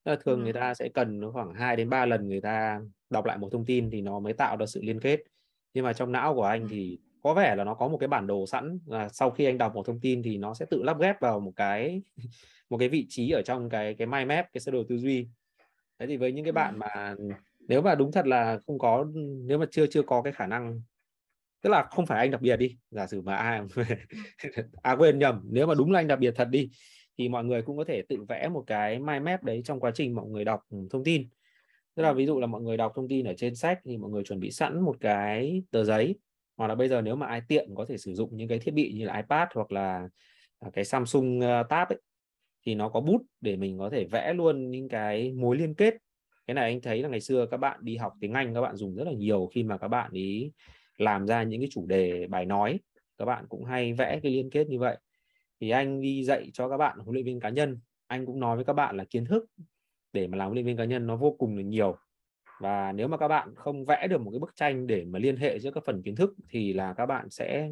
Là thường ừ. người ta sẽ cần khoảng 2 đến 3 lần người ta đọc lại một thông tin thì nó mới tạo ra sự liên kết. Nhưng mà trong não của anh thì có vẻ là nó có một cái bản đồ sẵn là sau khi anh đọc một thông tin thì nó sẽ tự lắp ghép vào một cái một cái vị trí ở trong cái cái mind map cái sơ đồ tư duy. Thế thì với những cái bạn mà nếu mà đúng thật là không có nếu mà chưa chưa có cái khả năng tức là không phải anh đặc biệt đi giả sử mà ai à quên nhầm nếu mà đúng là anh đặc biệt thật đi thì mọi người cũng có thể tự vẽ một cái mind map đấy trong quá trình mọi người đọc thông tin. Tức là ví dụ là mọi người đọc thông tin ở trên sách thì mọi người chuẩn bị sẵn một cái tờ giấy hoặc là bây giờ nếu mà ai tiện có thể sử dụng những cái thiết bị như là iPad hoặc là à, cái Samsung ờ, Tab ấy, thì nó có bút để mình có thể vẽ luôn những cái mối liên kết. Cái này anh thấy là ngày xưa các bạn đi học tiếng Anh các bạn dùng rất là nhiều khi mà các bạn ý làm ra những cái chủ đề bài nói. Các bạn cũng hay vẽ cái liên kết như vậy. Thì anh đi dạy cho các bạn huấn luyện viên cá nhân. Anh cũng nói với các bạn là kiến thức để mà làm huấn luyện viên cá nhân nó vô cùng là nhiều. Và nếu mà các bạn không vẽ được một cái bức tranh để mà liên hệ giữa các phần kiến thức thì là các bạn sẽ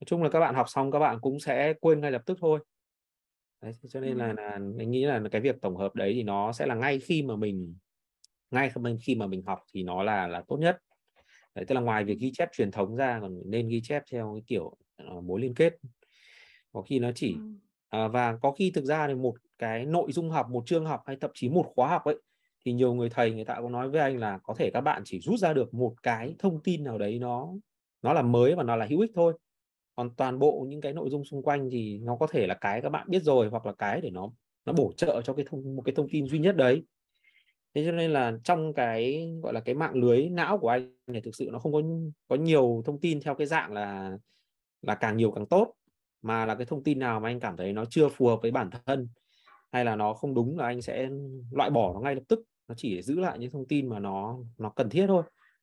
nói chung là các bạn học xong các bạn cũng sẽ quên ngay lập tức thôi. Đấy, cho nên là, là anh nghĩ là cái việc tổng hợp đấy thì nó sẽ là ngay khi mà mình ngay khi mà mình học thì nó là là tốt nhất đấy, tức là ngoài việc ghi chép truyền thống ra còn nên ghi chép theo cái kiểu uh, mối liên kết. Có khi nó chỉ uh, và có khi thực ra thì một cái nội dung học một chương học hay thậm chí một khóa học ấy thì nhiều người thầy người ta cũng nói với anh là có thể các bạn chỉ rút ra được một cái thông tin nào đấy nó nó là mới và nó là hữu ích thôi. Còn toàn bộ những cái nội dung xung quanh thì nó có thể là cái các bạn biết rồi hoặc là cái để nó nó bổ trợ cho cái thông một cái thông tin duy nhất đấy thế cho nên là trong cái, gọi là, cái mạng lưới, não của anh thì thực sự nó không có có nhiều thông tin theo cái dạng là là càng nhiều càng tốt, mà là cái thông tin nào mà anh cảm thấy nó chưa phù hợp với bản thân, hay là nó không đúng là anh sẽ loại bỏ nó ngay lập tức. Nó chỉ để giữ lại những thông tin mà nó nó cần thiết thôi.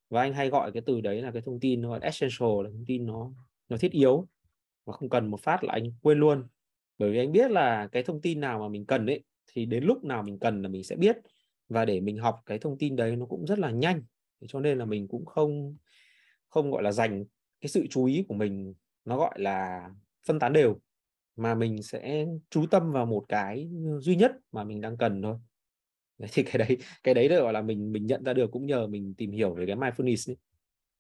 Và anh hay gọi cái từ đấy là cái thông tin nó essential, là thông tin nó nó thiết yếu mà không cần một phát là anh quên luôn. Bởi vì anh biết là cái thông tin nào mà mình cần ấy, thì đến lúc nào mình cần là mình sẽ biết và để mình học cái thông tin đấy nó cũng rất là nhanh cho nên là mình cũng không không gọi là dành cái sự chú ý của mình nó gọi là phân tán đều mà mình sẽ chú tâm vào một cái duy nhất mà mình đang cần thôi đấy, thì cái đấy cái đấy được gọi là mình mình nhận ra được cũng nhờ mình tìm hiểu về cái mindfulness ấy.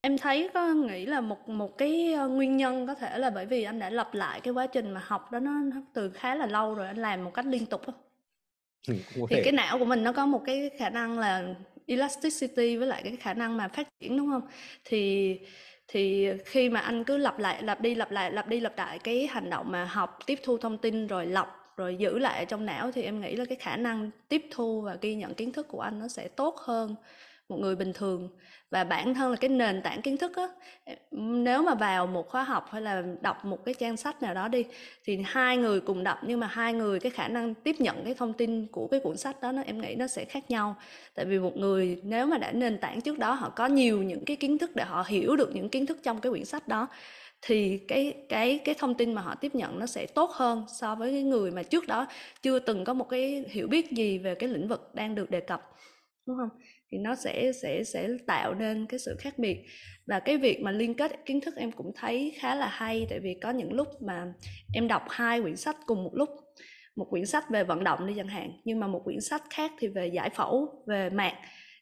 Em thấy có nghĩ là một một cái ờ, nguyên nhân có thể là bởi vì anh đã lặp lại cái quá trình mà học đó nó, nó từ khá là lâu rồi anh làm một cách liên tục đó. Ừ, thì cái não của mình nó có một cái khả năng là elasticity với lại cái khả năng mà phát triển đúng không? Thì thì khi mà anh cứ lặp lại lặp đi lặp lại lặp đi lặp lại cái hành động mà học tiếp thu thông tin rồi lọc rồi giữ lại trong não thì em nghĩ là cái khả năng tiếp thu và ghi nhận kiến thức của anh nó sẽ tốt hơn một người bình thường. Và bản thân là cái nền tảng kiến thức á nếu mà vào một khóa học hay là đọc một cái trang sách nào đó đi, thì hai người cùng đọc nhưng mà hai người cái khả năng tiếp nhận cái thông tin của cái cuốn sách đó nó, em nghĩ nó sẽ khác nhau. Tại vì một người nếu mà đã nền tảng trước đó, họ có nhiều những cái kiến thức để họ hiểu được những kiến thức trong cái quyển sách đó, thì cái cái cái thông tin mà họ tiếp nhận nó sẽ tốt hơn so với cái người mà trước đó chưa từng có một cái hiểu biết gì về cái lĩnh vực đang được đề cập, đúng không? Thì nó sẽ sẽ sẽ tạo nên cái sự khác biệt. Và cái việc mà liên kết kiến thức em cũng thấy khá là hay, tại vì có những lúc mà em đọc hai quyển sách cùng một lúc. Một quyển sách về vận động đi chẳng hạn, nhưng mà một quyển sách khác thì về giải phẫu, về mạc.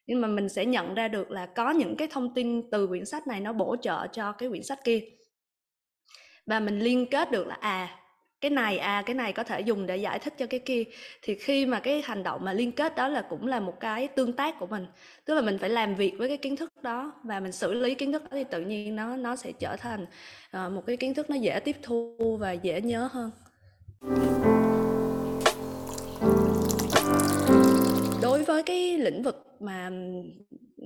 Nhưng mà mình sẽ nhận ra được là có những cái thông tin từ quyển sách này nó bổ trợ cho cái quyển sách kia. Và mình liên kết được là à cái này à cái này có thể dùng để giải thích cho cái kia. Thì khi mà cái hành động mà liên kết đó là cũng là một cái tương tác của mình. Tức là mình phải làm việc với cái kiến thức đó và mình xử lý kiến thức đó thì tự nhiên nó nó sẽ trở thành uh, một cái kiến thức nó dễ tiếp thu và dễ nhớ hơn. Đối với cái lĩnh vực mà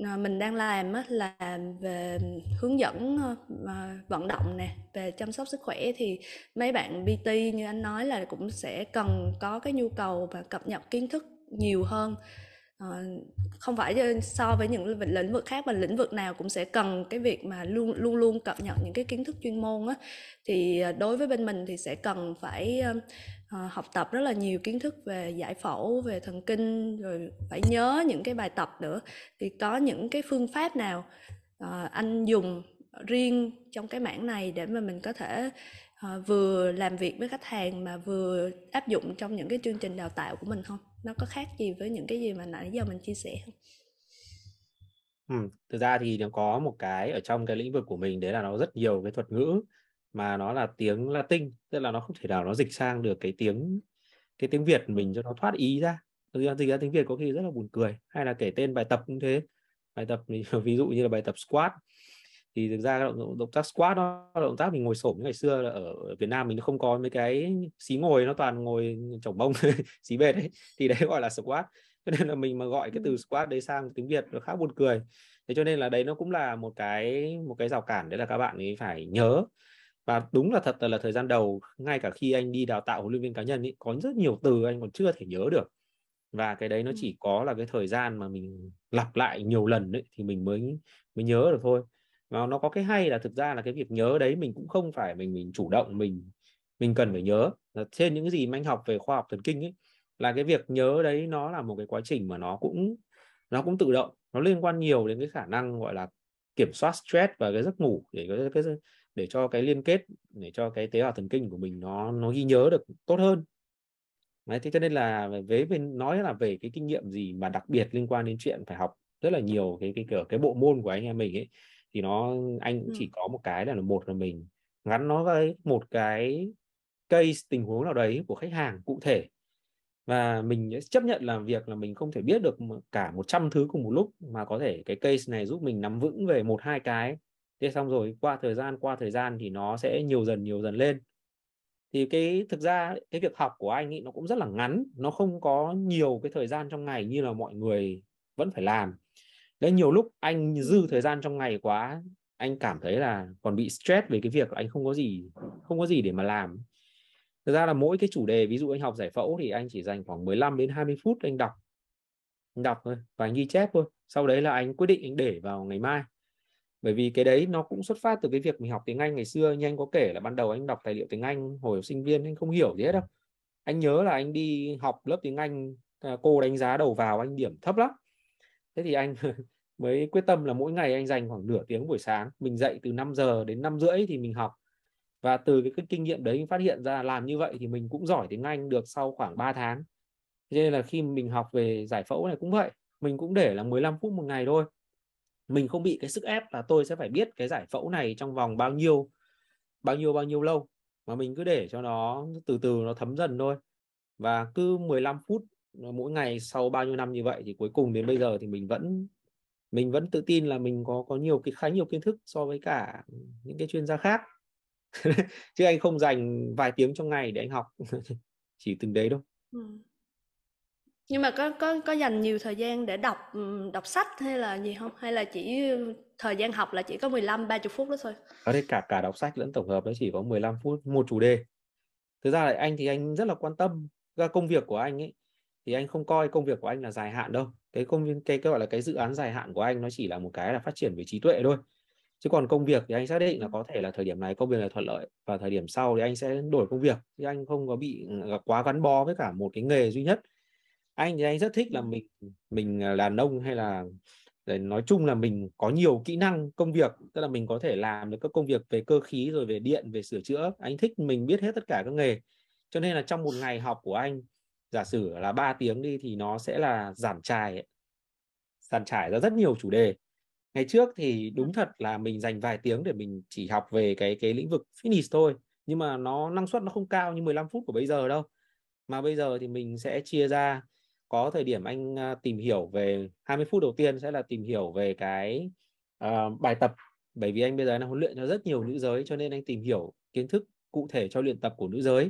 Ờ, mình đang làm là về hướng dẫn ờ, ờ, vận động nè, về chăm sóc sức khỏe thì mấy bạn PT như anh nói là cũng sẽ cần có cái nhu cầu và cập nhật kiến thức nhiều hơn. Không phải so với những lĩnh vực khác mà lĩnh vực nào cũng sẽ cần cái việc mà luôn luôn luôn cập nhật những cái kiến thức chuyên môn á. Thì đối với bên mình thì sẽ cần phải uh, học tập rất là nhiều kiến thức về giải phẫu về thần kinh rồi phải nhớ những cái bài tập nữa. Thì có những cái phương pháp nào uh, anh dùng riêng trong cái mảng này để mà mình có thể uh, vừa làm việc với khách hàng mà vừa áp dụng trong những cái chương trình đào tạo của mình không? Nó có khác gì với những cái gì mà nãy giờ mình chia sẻ không? Ừ, thực ra thì nó có một cái ở trong cái lĩnh vực của mình đấy là nó rất nhiều cái thuật ngữ mà nó là tiếng Latin tức là nó không thể nào nó dịch sang được cái tiếng cái tiếng Việt mình cho nó thoát ý ra. Thực ra dịch ra tiếng Việt có khi rất là buồn cười hay là kể tên bài tập cũng thế. Bài tập ví dụ như là bài tập squat. Thì thực ra động, động tác squat đó động tác mình ngồi xổm ngày xưa là ở Việt Nam mình không có mấy cái xí ngồi nó toàn ngồi chổng bông xí bệt ấy. Thì đấy gọi là squat. Cho nên là mình mà gọi cái từ squat đấy sang tiếng Việt nó khá buồn cười. Thế cho nên là đấy nó cũng là một cái một cái rào cản đấy là các bạn ấy phải nhớ và đúng là thật là thời gian đầu ngay cả khi anh đi đào tạo huấn luyện viên cá nhân ý, có rất nhiều từ anh còn chưa thể nhớ được. Và cái đấy nó chỉ có là cái thời gian mà mình lặp lại nhiều lần đấy thì mình mới mới nhớ được thôi. Và nó có cái hay là thực ra là cái việc nhớ đấy mình cũng không phải mình mình chủ động mình mình cần phải nhớ. Là trên những cái gì mà anh học về khoa học thần kinh ấy là cái việc nhớ đấy nó là một cái quá trình mà nó cũng nó cũng tự động nó liên quan nhiều đến cái khả năng gọi là kiểm soát stress và cái giấc ngủ để cái, cái để cho cái liên kết để cho cái tế bào thần kinh của mình nó nó ghi nhớ được tốt hơn. Đấy, thế cho nên là với bên nói là về cái kinh nghiệm gì mà đặc biệt liên quan đến chuyện phải học rất là nhiều cái cái kiểu cái bộ môn của anh em mình ấy thì nó anh chỉ có một cái là một là mình gắn nó với một cái case tình huống nào đấy của khách hàng cụ thể. Và mình chấp nhận làm việc là mình không thể biết được cả 100 thứ cùng một lúc mà có thể cái case này giúp mình nắm vững về một hai cái thế xong rồi, qua thời gian, qua thời gian thì nó sẽ nhiều dần nhiều dần lên. Thì cái, thực ra cái việc học của anh ấy nó cũng rất là ngắn, nó không có nhiều cái thời gian trong ngày như là mọi người vẫn phải làm. Đấy, nhiều lúc anh dư thời gian trong ngày quá, anh cảm thấy là còn bị stress về cái việc là anh không có gì, không có gì để mà làm. Thực ra là mỗi cái chủ đề, ví dụ anh học giải phẫu thì anh chỉ dành khoảng 15 đến 20 phút anh đọc anh đọc thôi và anh ghi chép thôi. Sau đấy là anh quyết định anh để vào ngày mai bởi vì cái đấy nó cũng xuất phát từ cái việc mình học tiếng Anh ngày xưa. Như anh có kể là ban đầu anh đọc tài liệu tiếng Anh hồi sinh viên anh không hiểu gì hết đâu. Anh nhớ là anh đi học lớp tiếng Anh à, cô đánh giá đầu vào anh điểm thấp lắm. Thế thì anh mới quyết tâm là mỗi ngày anh dành khoảng nửa tiếng buổi sáng. Mình dậy từ 5 giờ đến 5 rưỡi thì mình học. Và từ cái, cái kinh nghiệm đấy phát hiện ra làm như vậy thì mình cũng giỏi tiếng Anh được sau khoảng 3 tháng. Cho nên là khi mình học về giải phẫu này cũng vậy. Mình cũng để là 15 phút một ngày thôi mình không bị cái sức ép là tôi sẽ phải biết cái giải phẫu này trong vòng bao nhiêu bao nhiêu bao nhiêu lâu. Mà mình cứ để cho nó từ từ, nó thấm dần thôi. Và cứ 15 phút mỗi ngày sau bao nhiêu năm như vậy thì cuối cùng đến bây giờ thì mình vẫn mình vẫn tự tin là mình có có nhiều cái, khá nhiều kiến thức so với cả những cái chuyên gia khác. Chứ anh không dành vài tiếng trong ngày để anh học. Chỉ từng đấy đâu ừ nhưng mà có có có dành nhiều thời gian để đọc ừ, đọc sách hay là gì không? Hay là chỉ thời gian học là chỉ có 15 30 phút đó thôi? Ờ, Ở đây cả cả đọc sách lẫn tổng hợp nó chỉ có 15 phút một chủ đề. Thực ra là anh thì anh rất là quan tâm ra công việc của anh ấy. Thì anh không coi công việc của anh là dài hạn đâu. Cái công cái, cái gọi là cái dự án dài hạn của anh nó chỉ là một cái là phát triển về trí tuệ thôi. Chứ còn công việc thì anh xác định là có thể là thời điểm này công việc này thuận lợi và thời điểm sau thì anh sẽ đổi công việc. Chứ anh không có bị ừ, quá gắn bó với cả một cái nghề duy nhất anh thì anh rất thích là mình mình à, là nông hay là, để nói chung là mình có nhiều kỹ năng công việc, tức là mình có thể làm được các công việc về cơ khí rồi về điện, về sửa chữa. Anh thích mình biết hết tất cả các nghề. Cho nên là trong một ngày học của anh, giả sử là 3 tiếng đi thì nó sẽ là giảm trải giảm trải ra rất nhiều chủ đề. Ngày trước thì đúng thật là mình dành vài tiếng để mình chỉ học về cái cái lĩnh vực finish thôi. Nhưng mà nó năng suất nó không cao như 15 phút của bây giờ đâu. Mà bây giờ thì mình sẽ chia ra có thời điểm anh à, tìm hiểu về 20 phút đầu tiên sẽ là tìm hiểu về cái uh, bài tập. Bởi vì anh bây giờ đang huấn luyện cho rất nhiều nữ giới cho nên anh tìm hiểu kiến thức cụ thể cho luyện tập của nữ giới.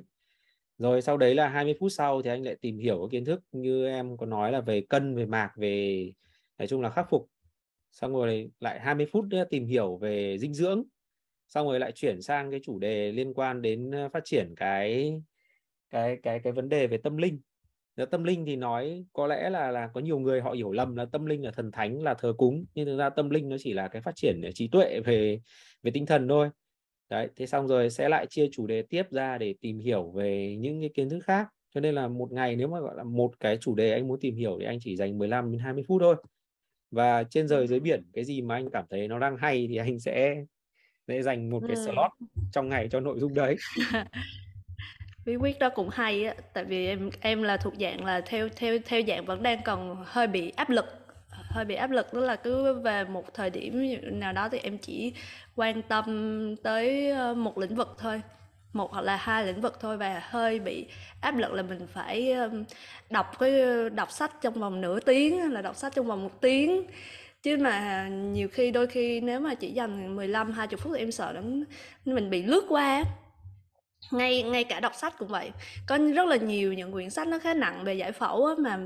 Rồi sau đấy là 20 phút sau thì anh lại tìm hiểu cái kiến thức như em có nói là về cân về mạc về nói chung là khắc phục. Xong rồi lại 20 phút nữa tìm hiểu về dinh dưỡng. Xong rồi lại chuyển sang cái chủ đề liên quan đến à, phát triển cái cái cái cái vấn đề về tâm linh tâm linh thì nói có lẽ là là có nhiều người họ hiểu lầm là tâm linh là thần thánh là thờ cúng nhưng thực ra tâm linh nó chỉ là cái phát triển trí tuệ về về tinh thần thôi. Đấy thế xong rồi sẽ lại chia chủ đề tiếp ra để tìm hiểu về những cái kiến thức khác. Cho nên là một ngày nếu mà gọi là một cái chủ đề anh muốn tìm hiểu thì anh chỉ dành 15 đến 20 phút thôi. Và trên rời dưới biển cái gì mà anh cảm thấy nó đang hay thì anh sẽ sẽ dành một cái slot trong ngày cho nội dung đấy bí quyết đó cũng hay á, tại vì em em là thuộc dạng là theo theo theo dạng vẫn đang còn hơi bị áp lực, hơi bị áp lực đó là cứ về một thời điểm nào đó thì em chỉ quan tâm tới ờ, một lĩnh vực thôi, một hoặc là hai lĩnh vực thôi và hơi bị áp lực là mình phải ờ, đọc cái, đọc sách trong vòng nửa tiếng, là đọc sách trong vòng một tiếng. Chứ mà nhiều khi đôi khi nếu mà chỉ dành 15 20 phút thì em sợ lắm, mình bị lướt qua ngay ngay cả đọc sách cũng vậy. Có rất là nhiều những quyển sách nó khá nặng về giải phẫu á, mà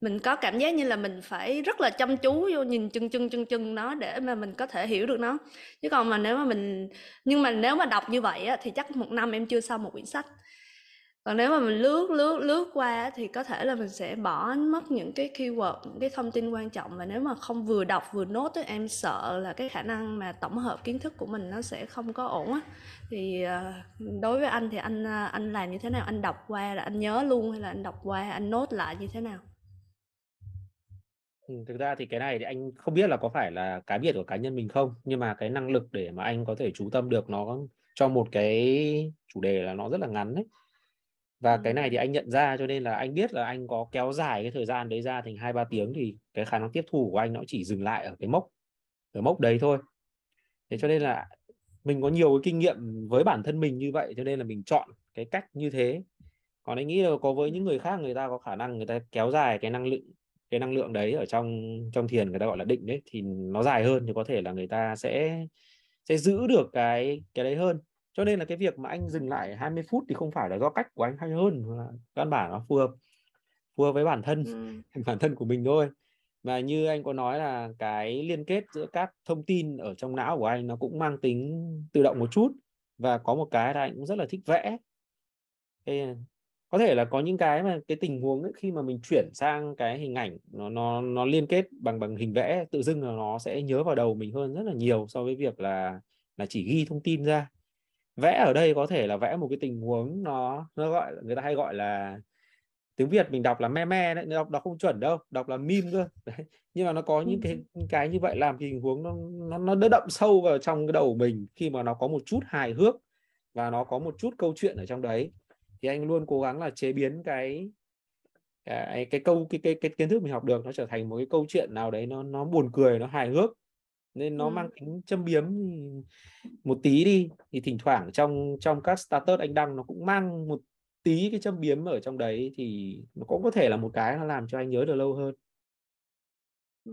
mình có cảm giác như là mình phải rất là chăm chú vô nhìn chân chân chân chân nó để mà mình có thể hiểu được nó. Chứ còn mà nếu mà mình nhưng mà nếu mà đọc như vậy á, thì chắc một năm em chưa xong một quyển sách còn nếu mà mình lướt lướt lướt qua thì có thể là mình sẽ bỏ mất những cái keyword những cái thông tin quan trọng. Và nếu mà không vừa đọc vừa nốt thì em sợ là cái khả năng mà tổng hợp kiến thức của mình nó sẽ không có ổn á. Thì ờ, đối với anh thì anh ờ, anh làm như thế nào? Anh đọc qua là anh nhớ luôn hay là anh đọc qua anh nốt lại như thế nào? Ừ, thực ra thì cái này thì anh không biết là có phải là cái biệt của cá nhân mình không nhưng mà cái năng lực để mà anh có thể chú tâm được nó cho một cái chủ đề là nó rất là ngắn đấy và cái này thì anh nhận ra cho nên là anh biết là anh có kéo dài cái thời gian đấy ra thành hai ba tiếng thì cái khả năng tiếp thu của anh nó chỉ dừng lại ở cái mốc ở mốc đấy thôi. Thế cho nên là mình có nhiều cái kinh nghiệm với bản thân mình như vậy cho nên là mình chọn cái cách như thế. Còn anh nghĩ là có với những người khác người ta có khả năng người ta kéo dài cái năng lượng cái năng lượng đấy ở trong trong thiền người ta gọi là định đấy thì nó dài hơn thì có thể là người ta sẽ sẽ giữ được cái cái đấy hơn cho nên là cái việc mà anh dừng lại 20 phút thì không phải là do cách của anh hay hơn mà căn bản nó phù hợp phù hợp với bản thân ừ. bản thân của mình thôi. Và như anh có nói là cái liên kết giữa các thông tin ở trong não của anh nó cũng mang tính tự động một chút và có một cái là anh cũng rất là thích vẽ. Thế có thể là có những cái mà cái tình huống ấy, khi mà mình chuyển sang cái hình ảnh nó nó nó liên kết bằng bằng hình vẽ tự dưng là nó sẽ nhớ vào đầu mình hơn rất là nhiều so với việc là là chỉ ghi thông tin ra vẽ ở đây có thể là vẽ một cái tình huống nó nó gọi người ta hay gọi là tiếng Việt mình đọc là me me đấy đọc đọc không chuẩn đâu đọc là meme cơ. Đấy. nhưng mà nó có những cái cái như vậy làm tình huống nó nó nó đỡ đậm sâu vào trong cái đầu mình khi mà nó có một chút hài hước và nó có một chút câu chuyện ở trong đấy. Thì anh luôn cố gắng là chế biến cái cái cái câu cái cái cái kiến thức mình học được nó trở thành một cái câu chuyện nào đấy nó nó buồn cười nó hài hước nên nó ừ. mang tính châm biếm một tí đi thì thỉnh thoảng trong trong các status anh đăng nó cũng mang một tí cái châm biếm ở trong đấy thì nó cũng có thể là một cái nó làm cho anh nhớ được lâu hơn ừ.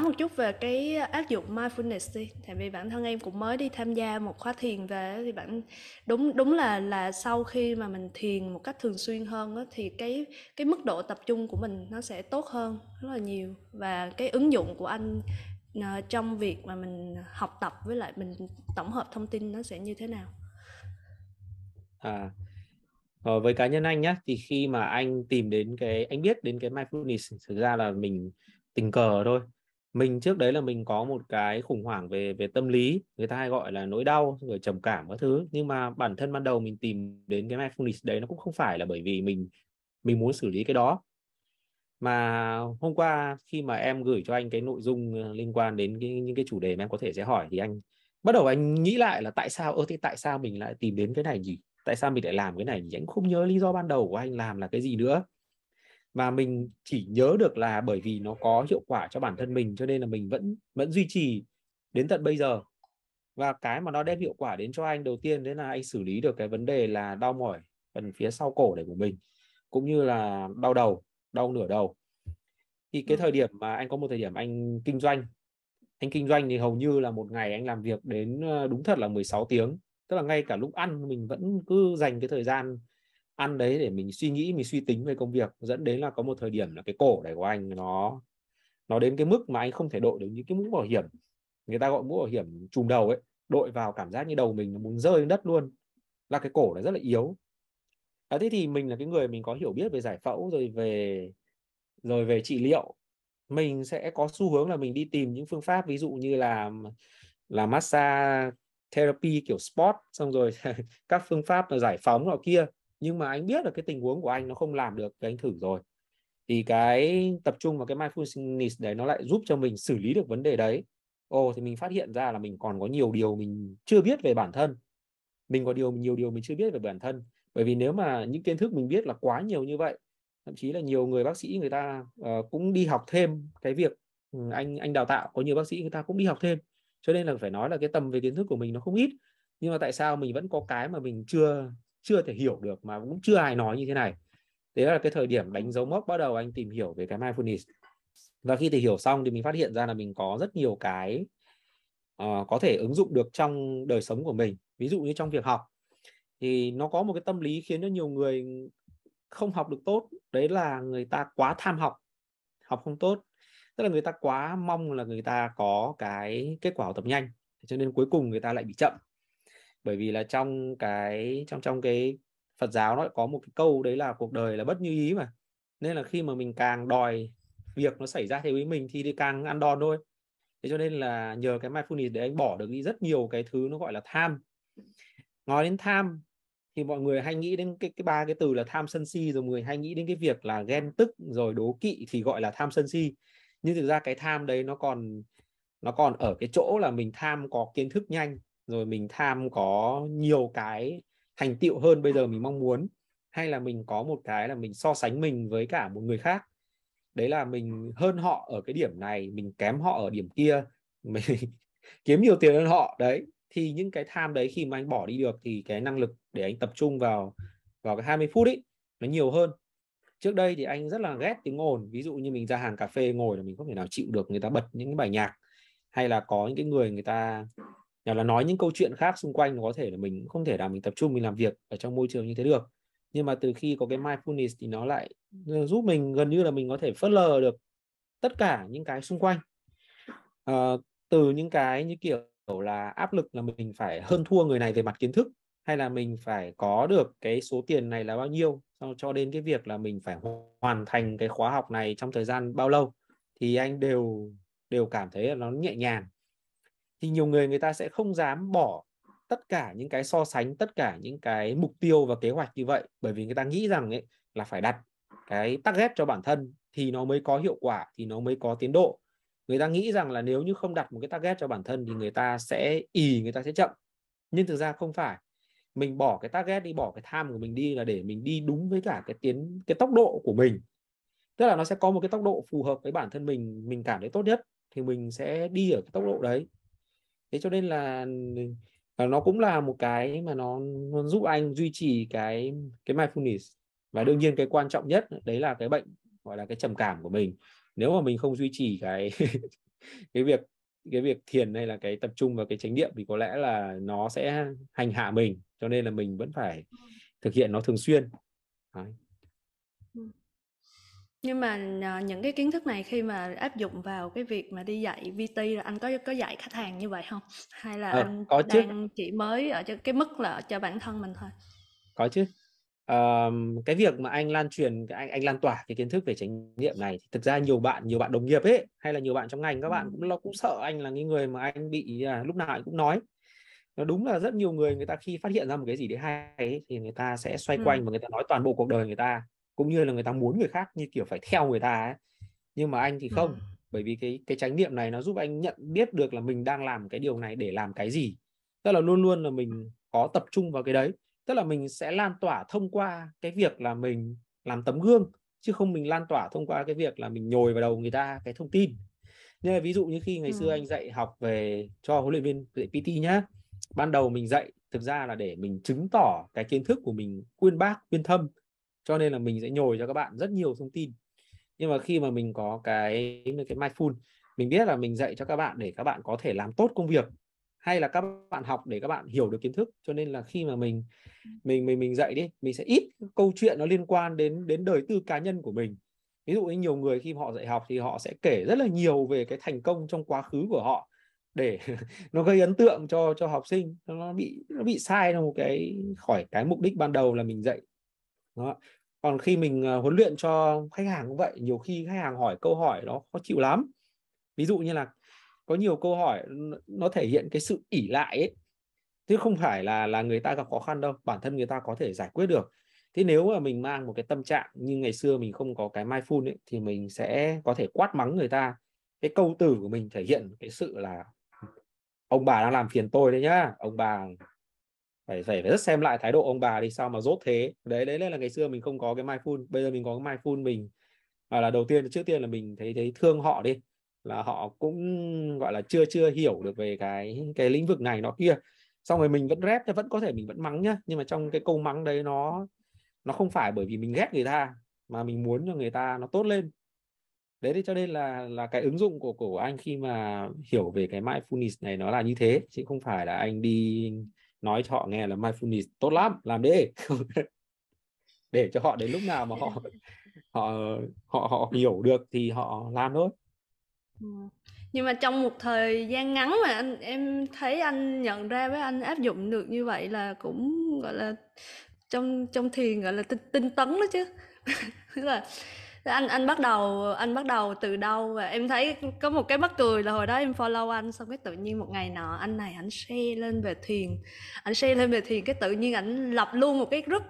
Nói một chút về cái áp dụng mindfulness đi. Tại vì bản thân em cũng mới đi tham gia một khóa thiền về thì bản đúng đúng là là sau khi mà mình thiền một cách thường xuyên hơn đó, thì cái cái mức độ tập trung của mình nó sẽ tốt hơn rất là nhiều. Và cái ứng dụng của anh ờ, trong việc mà mình học tập với lại mình tổng hợp thông tin nó sẽ như thế nào? À ờ, với cá nhân anh nhé thì khi mà anh tìm đến cái anh biết đến cái mindfulness thực ra là mình tình cờ thôi mình trước đấy là mình có một cái khủng hoảng về về tâm lý người ta hay gọi là nỗi đau rồi trầm cảm các thứ. Nhưng mà bản thân ban đầu mình tìm đến cái mindfulness đấy nó cũng không phải là bởi vì mình mình muốn xử lý cái đó. Mà hôm qua khi mà em gửi cho anh cái nội dung ờ, liên quan đến cái, những cái chủ đề mà em có thể sẽ hỏi thì anh bắt đầu anh nghĩ lại là tại sao ơ thế tại sao mình lại tìm đến cái này gì tại sao mình lại làm cái này nhỉ? Anh không nhớ lý do ban đầu của anh làm là cái gì nữa và mình chỉ nhớ được là bởi vì nó có hiệu quả cho bản thân mình cho nên là mình vẫn vẫn duy trì đến tận bây giờ. Và cái mà nó đem hiệu quả đến cho anh đầu tiên đấy là anh xử lý được cái vấn đề là đau mỏi phần phía sau cổ này của mình cũng như là đau đầu đau nửa đầu. Thì cái thời điểm mà anh có một thời điểm anh kinh doanh anh kinh doanh thì hầu như là một ngày anh làm việc đến ờ, đúng thật là 16 tiếng. Tức là ngay cả lúc ăn mình vẫn cứ dành cái thời gian ăn đấy để mình suy nghĩ mình suy tính về công việc dẫn đến là có một thời điểm là cái cổ này của anh nó nó đến cái mức mà anh không thể đội được những cái mũ bảo hiểm người ta gọi mũ bảo hiểm trùm đầu ấy đội vào cảm giác như đầu mình muốn rơi lên đất luôn là cái cổ này rất là yếu. À, thế thì mình là cái người mình có hiểu biết về giải phẫu rồi về rồi về trị liệu mình sẽ có xu hướng là mình đi tìm những phương pháp ví dụ như là là massage therapy kiểu sport xong rồi các phương pháp là giải phóng nọ kia nhưng mà anh biết là cái tình huống của anh nó không làm được thì anh thử rồi. Thì cái tập trung vào cái mindfulness đấy nó lại giúp cho mình xử lý được vấn đề đấy. Ồ thì mình phát hiện ra là mình còn có nhiều điều mình chưa biết về bản thân. Mình có điều nhiều điều mình chưa biết về bản thân. Bởi vì nếu mà những kiến thức mình biết là quá nhiều như vậy thậm chí là nhiều người bác sĩ người ta uh, cũng đi học thêm cái việc ừ, anh anh đào tạo có nhiều bác sĩ người ta cũng đi học thêm. Cho nên là phải nói là cái tầm về kiến thức của mình nó không ít. Nhưng mà tại sao mình vẫn có cái mà mình chưa chưa thể hiểu được mà cũng chưa ai nói như thế này. Đấy là cái thời điểm đánh dấu mốc bắt đầu anh tìm hiểu về cái mindfulness. Và khi tìm hiểu xong thì mình phát hiện ra là mình có rất nhiều cái uh, có thể ứng dụng được trong đời sống của mình. Ví dụ như trong việc học thì nó có một cái tâm lý khiến cho nhiều người không học được tốt. Đấy là người ta quá tham học học không tốt. Tức là người ta quá mong là người ta có cái kết quả học tập nhanh cho nên cuối cùng người ta lại bị chậm bởi vì là trong cái, trong trong cái Phật giáo nó có một cái câu đấy là cuộc đời là bất như ý mà. Nên là khi mà mình càng đòi việc nó xảy ra theo ý mình thì đi càng ăn đòn thôi. Thế cho nên là nhờ cái mindfulness để anh bỏ được đi rất nhiều cái thứ nó gọi là tham. Nói đến tham thì mọi người hay nghĩ đến cái cái ba cái từ là tham sân si, rồi mọi người hay nghĩ đến cái việc là ghen tức, rồi đố kỵ thì gọi là tham sân si. Nhưng thực ra cái tham đấy nó còn nó còn ở cái chỗ là mình tham có kiến thức nhanh rồi mình tham có nhiều cái thành tựu hơn bây giờ mình mong muốn, hay là mình có một cái là mình so sánh mình với cả một người khác. Đấy là mình hơn họ ở cái điểm này, mình kém họ ở điểm kia, mình kiếm nhiều tiền hơn họ. Đấy, thì những cái tham đấy khi mà anh bỏ đi được thì cái năng lực để anh tập trung vào vào cái 20 phút ấy nó nhiều hơn. Trước đây thì anh rất là ghét tiếng ồn, ví dụ như mình ra hàng cà phê ngồi là mình không thể nào chịu được người ta bật những cái bài nhạc, hay là có những cái người người ta hoặc là nói những câu chuyện khác xung quanh có thể là mình không thể nào mình tập trung mình làm việc ở trong môi trường như thế được. Nhưng mà từ khi có cái mindfulness thì nó lại giúp mình gần như là mình có thể phớt lờ được tất cả những cái xung quanh. À, từ những cái như kiểu là áp lực là mình phải hơn thua người này về mặt kiến thức hay là mình phải có được cái số tiền này là bao nhiêu cho đến cái việc là mình phải hoàn thành cái khóa học này trong thời gian bao lâu thì anh đều đều cảm thấy là nó nhẹ nhàng thì nhiều người người ta sẽ không dám bỏ tất cả những cái so sánh, tất cả những cái mục tiêu và kế hoạch như vậy. Bởi vì người ta nghĩ rằng ấy là phải đặt cái target cho bản thân thì nó mới có hiệu quả, thì nó mới có tiến độ. Người ta nghĩ rằng là nếu như không đặt một cái target cho bản thân thì người ta sẽ ì, người ta sẽ chậm. Nhưng thực ra không phải. Mình bỏ cái target đi, bỏ cái tham của mình đi là để mình đi đúng với cả cái tiến, cái tốc độ của mình. Tức là nó sẽ có một cái tốc độ phù hợp với bản thân mình mình cảm thấy tốt nhất thì mình sẽ đi ở cái tốc độ đấy thế cho nên là nó cũng là một cái mà nó, nó giúp anh duy trì cái cái mindfulness. Và đương nhiên cái quan trọng nhất đấy là cái bệnh gọi là cái trầm cảm của mình. Nếu mà mình không duy trì cái cái việc cái việc thiền hay là cái tập trung vào cái chánh niệm thì có lẽ là nó sẽ hành hạ mình. Cho nên là mình vẫn phải thực hiện nó thường xuyên. Đấy nhưng mà à, những cái kiến thức này khi mà áp dụng vào cái việc mà đi dạy VT là anh có có dạy khách hàng như vậy không hay là à, anh có đang chứ. chỉ mới ở cái mức là cho bản thân mình thôi? Có chứ. Uh, cái việc mà anh lan truyền anh anh lan tỏa cái kiến thức về chánh niệm này thì thực ra nhiều bạn nhiều bạn đồng nghiệp ấy hay là nhiều bạn trong ngành các bạn cũng cũng sợ anh là cái người mà anh bị à, lúc nào anh cũng nói. Nó đúng là rất nhiều người người ta khi phát hiện ra một cái gì đấy hay ấy, thì người ta sẽ xoay ừ. quanh và người ta nói toàn bộ cuộc đời người ta cũng như là người ta muốn người khác như kiểu phải theo người ta ấy. nhưng mà anh thì không ừ. bởi vì cái cái chánh niệm này nó giúp anh nhận biết được là mình đang làm cái điều này để làm cái gì tức là luôn luôn là mình có tập trung vào cái đấy tức là mình sẽ lan tỏa thông qua cái việc là mình làm tấm gương chứ không mình lan tỏa thông qua cái việc là mình nhồi vào đầu người ta cái thông tin nên là ví dụ như khi ngày ừ. xưa anh dạy học về cho huấn luyện viên dạy PT nhá ban đầu mình dạy thực ra là để mình chứng tỏ cái kiến thức của mình quyên bác quyên thâm cho nên là mình sẽ nhồi cho các bạn rất nhiều thông tin. Nhưng mà khi mà mình có cái cái mindful, mình biết là mình dạy cho các bạn để các bạn có thể làm tốt công việc, hay là các bạn học để các bạn hiểu được kiến thức. Cho nên là khi mà mình mình mình mình dạy đi, mình sẽ ít câu chuyện nó liên quan đến đến đời tư cá nhân của mình. Ví dụ như nhiều người khi họ dạy học thì họ sẽ kể rất là nhiều về cái thành công trong quá khứ của họ để nó gây ấn tượng cho cho học sinh. Nó bị nó bị sai trong một cái, khỏi cái mục đích ban đầu là mình dạy đó. còn khi mình uh, huấn luyện cho khách hàng cũng vậy nhiều khi khách hàng hỏi câu hỏi nó khó chịu lắm. Ví dụ như là có nhiều câu hỏi nó thể hiện cái sự ỉ lại ấy. Chứ không phải là là người ta gặp khó khăn đâu bản thân người ta có thể giải quyết được. Thế nếu mà mình mang một cái tâm trạng như ngày xưa mình không có cái mindful ấy thì mình sẽ có thể quát mắng người ta. Cái câu từ của mình thể hiện cái sự là ông bà đang làm phiền tôi đấy nhá ông bà phải phải phải rất xem lại thái độ ông bà đi sao mà rốt thế. Đấy đấy là ngày xưa mình không có cái mindful bây giờ mình có cái mindful mình. À, là đầu tiên trước tiên là mình thấy thấy thương họ đi. Là họ cũng gọi là chưa chưa hiểu được về cái cái lĩnh vực này nó kia. Xong rồi mình vẫn rep vẫn có thể mình vẫn mắng nhá. Nhưng mà trong cái câu mắng đấy nó nó không phải bởi vì mình ghét người ta mà mình muốn cho người ta nó tốt lên. Đấy thì cho nên là là cái ứng dụng của của anh khi mà hiểu về cái mindfulness này nó là như thế. Chứ không phải là anh đi nói cho họ nghe là mindfulness tốt lắm làm đi. Để cho họ đến lúc nào mà họ họ họ họ hiểu được thì họ làm thôi. Ừ. nhưng mà trong một thời gian ngắn mà anh em thấy anh nhận ra với anh áp dụng được như vậy là cũng gọi là trong trong thiền gọi là tinh, tinh tấn đó chứ. Tức là anh anh bắt đầu anh bắt đầu từ đâu và em thấy có một cái mắc cười là hồi đó em follow anh xong cái tự nhiên một ngày nọ anh này anh share lên về thiền. Anh share lên về thiền cái tự nhiên anh lập luôn một cái group.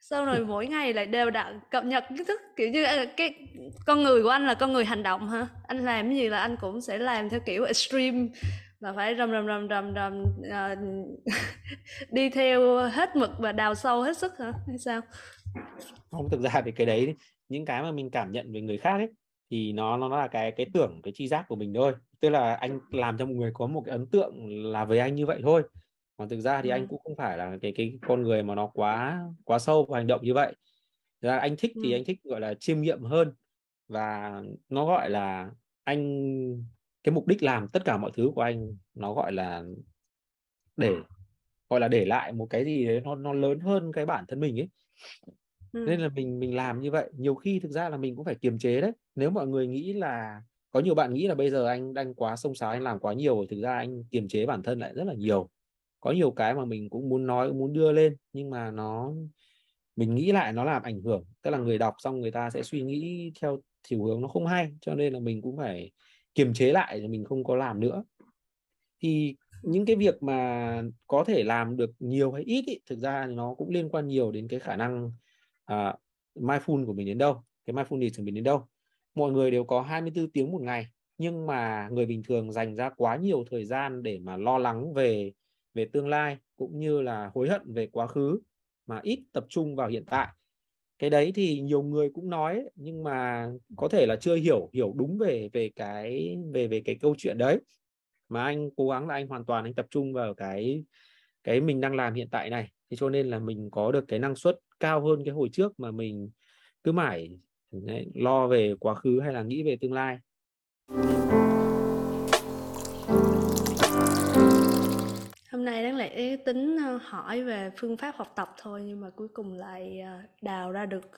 Sau rồi mỗi ngày lại đều đặn cập nhật kiến thức kiểu như à, cái con người của anh là con người hành động hả? Anh làm cái gì là anh cũng sẽ làm theo kiểu extreme là phải rầm rầm rầm rầm rầm uh, đi theo hết mực và đào sâu hết sức hả? Hay sao? Không thực ra thì cái đấy những cái mà mình cảm nhận về người khác ấy thì nó nó là cái cái tưởng cái chi giác của mình thôi. Tức là anh làm cho một người có một cái ấn tượng là với anh như vậy thôi. Còn thực ra thì ừ. anh cũng không phải là cái cái con người mà nó quá quá sâu vào hành động như vậy. Ra anh thích thì ừ. anh thích gọi là chiêm nghiệm hơn. Và nó gọi là anh cái mục đích làm tất cả mọi thứ của anh nó gọi là để gọi là để lại một cái gì đấy nó nó lớn hơn cái bản thân mình ấy ừ. nên là mình mình làm như vậy. Nhiều khi thực ra là mình cũng phải kiềm chế đấy. Nếu mọi người nghĩ là có nhiều bạn nghĩ là bây giờ anh đang quá sông sáo anh làm quá nhiều thực ra anh kiềm chế bản thân lại rất là nhiều. Có nhiều cái mà mình cũng muốn nói muốn đưa lên nhưng mà nó mình nghĩ lại nó làm ảnh hưởng. Tức là người đọc xong người ta sẽ suy nghĩ theo chiều hướng nó không hay cho nên là mình cũng phải kiềm chế lại mình không có làm nữa. Thì những cái việc mà có thể làm được nhiều hay ít ý, thực ra nó cũng liên quan nhiều đến cái khả năng uh, mindful của mình đến đâu cái mindfulness của mình đến đâu. Mọi người đều có 24 tiếng một ngày nhưng mà người bình thường dành ra quá nhiều thời gian để mà lo lắng về về tương lai cũng như là hối hận về quá khứ mà ít tập trung vào hiện tại. Cái đấy thì nhiều người cũng nói nhưng mà có thể là chưa hiểu hiểu đúng về về cái về về cái câu chuyện đấy. Mà anh cố gắng là anh hoàn toàn anh tập trung vào cái cái mình đang làm hiện tại này. Thì cho nên là mình có được cái năng suất cao hơn cái hồi trước mà mình cứ mãi đấy, lo về quá khứ hay là nghĩ về tương lai. Hôm nay đáng lẽ tính ờ, hỏi về phương pháp học tập thôi nhưng mà cuối cùng lại ờ, đào ra được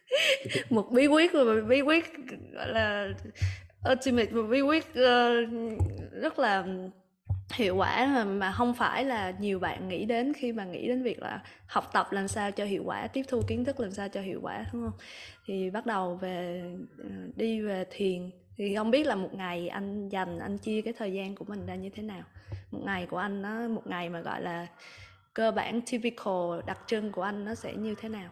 một bí quyết và bí quyết gọi là ultimate một bí quyết ờ, rất là hiệu quả mà, mà không phải là nhiều bạn nghĩ đến khi mà nghĩ đến việc là học tập làm sao cho hiệu quả tiếp thu kiến thức làm sao cho hiệu quả đúng không? Thì bắt đầu về ờ, đi về thiền. Thì không biết là một ngày anh dành anh chia cái thời gian của mình ra như thế nào? Một ngày của anh nó một ngày mà gọi là cơ bản typical đặc trưng của anh nó sẽ như thế nào?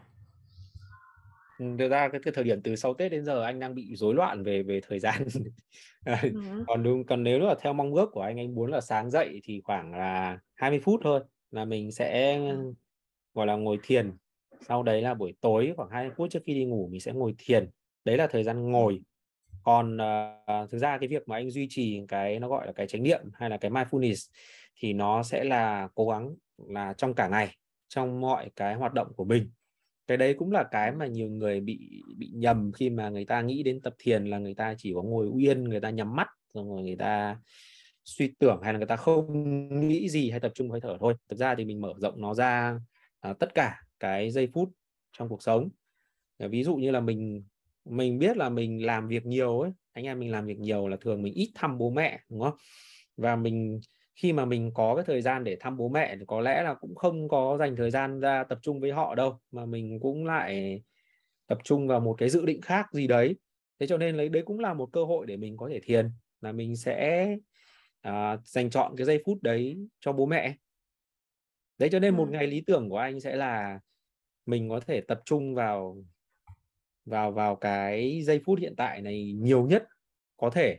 Thực ra cái, cái thời điểm từ sau Tết đến giờ anh đang bị rối loạn về về thời gian. Ừ. còn đúng còn nếu là theo mong ước của anh anh muốn là sáng dậy thì khoảng là 20 phút thôi là mình sẽ ừ. gọi là ngồi thiền. Sau đấy là buổi tối khoảng 20 phút trước khi đi ngủ mình sẽ ngồi thiền. Đấy là thời gian ngồi. Còn uh, thực ra cái việc mà anh duy trì cái nó gọi là cái chánh niệm hay là cái mindfulness thì nó sẽ là cố gắng là trong cả ngày trong mọi cái hoạt động của mình cái đấy cũng là cái mà nhiều người bị bị nhầm khi mà người ta nghĩ đến tập thiền là người ta chỉ có ngồi yên người ta nhắm mắt rồi người ta suy tưởng hay là người ta không nghĩ gì hay tập trung hơi thở thôi. Thực ra thì mình mở rộng nó ra à, tất cả cái giây phút trong cuộc sống. Ờ, ví dụ như là mình mình biết là mình làm việc nhiều ấy anh em mình làm việc nhiều là thường mình ít thăm bố mẹ đúng không? Và mình khi mà mình có cái thời gian để thăm bố mẹ thì có lẽ là cũng không có dành thời gian ra tập trung với họ đâu mà mình cũng lại tập trung vào một cái dự định khác gì đấy. Thế cho nên lấy đấy cũng là một cơ hội để mình có thể thiền là mình sẽ à, dành chọn cái giây phút đấy cho bố mẹ. Đấy cho nên một ngày lý tưởng của anh sẽ là mình có thể tập trung vào vào vào cái giây phút hiện tại này nhiều nhất có thể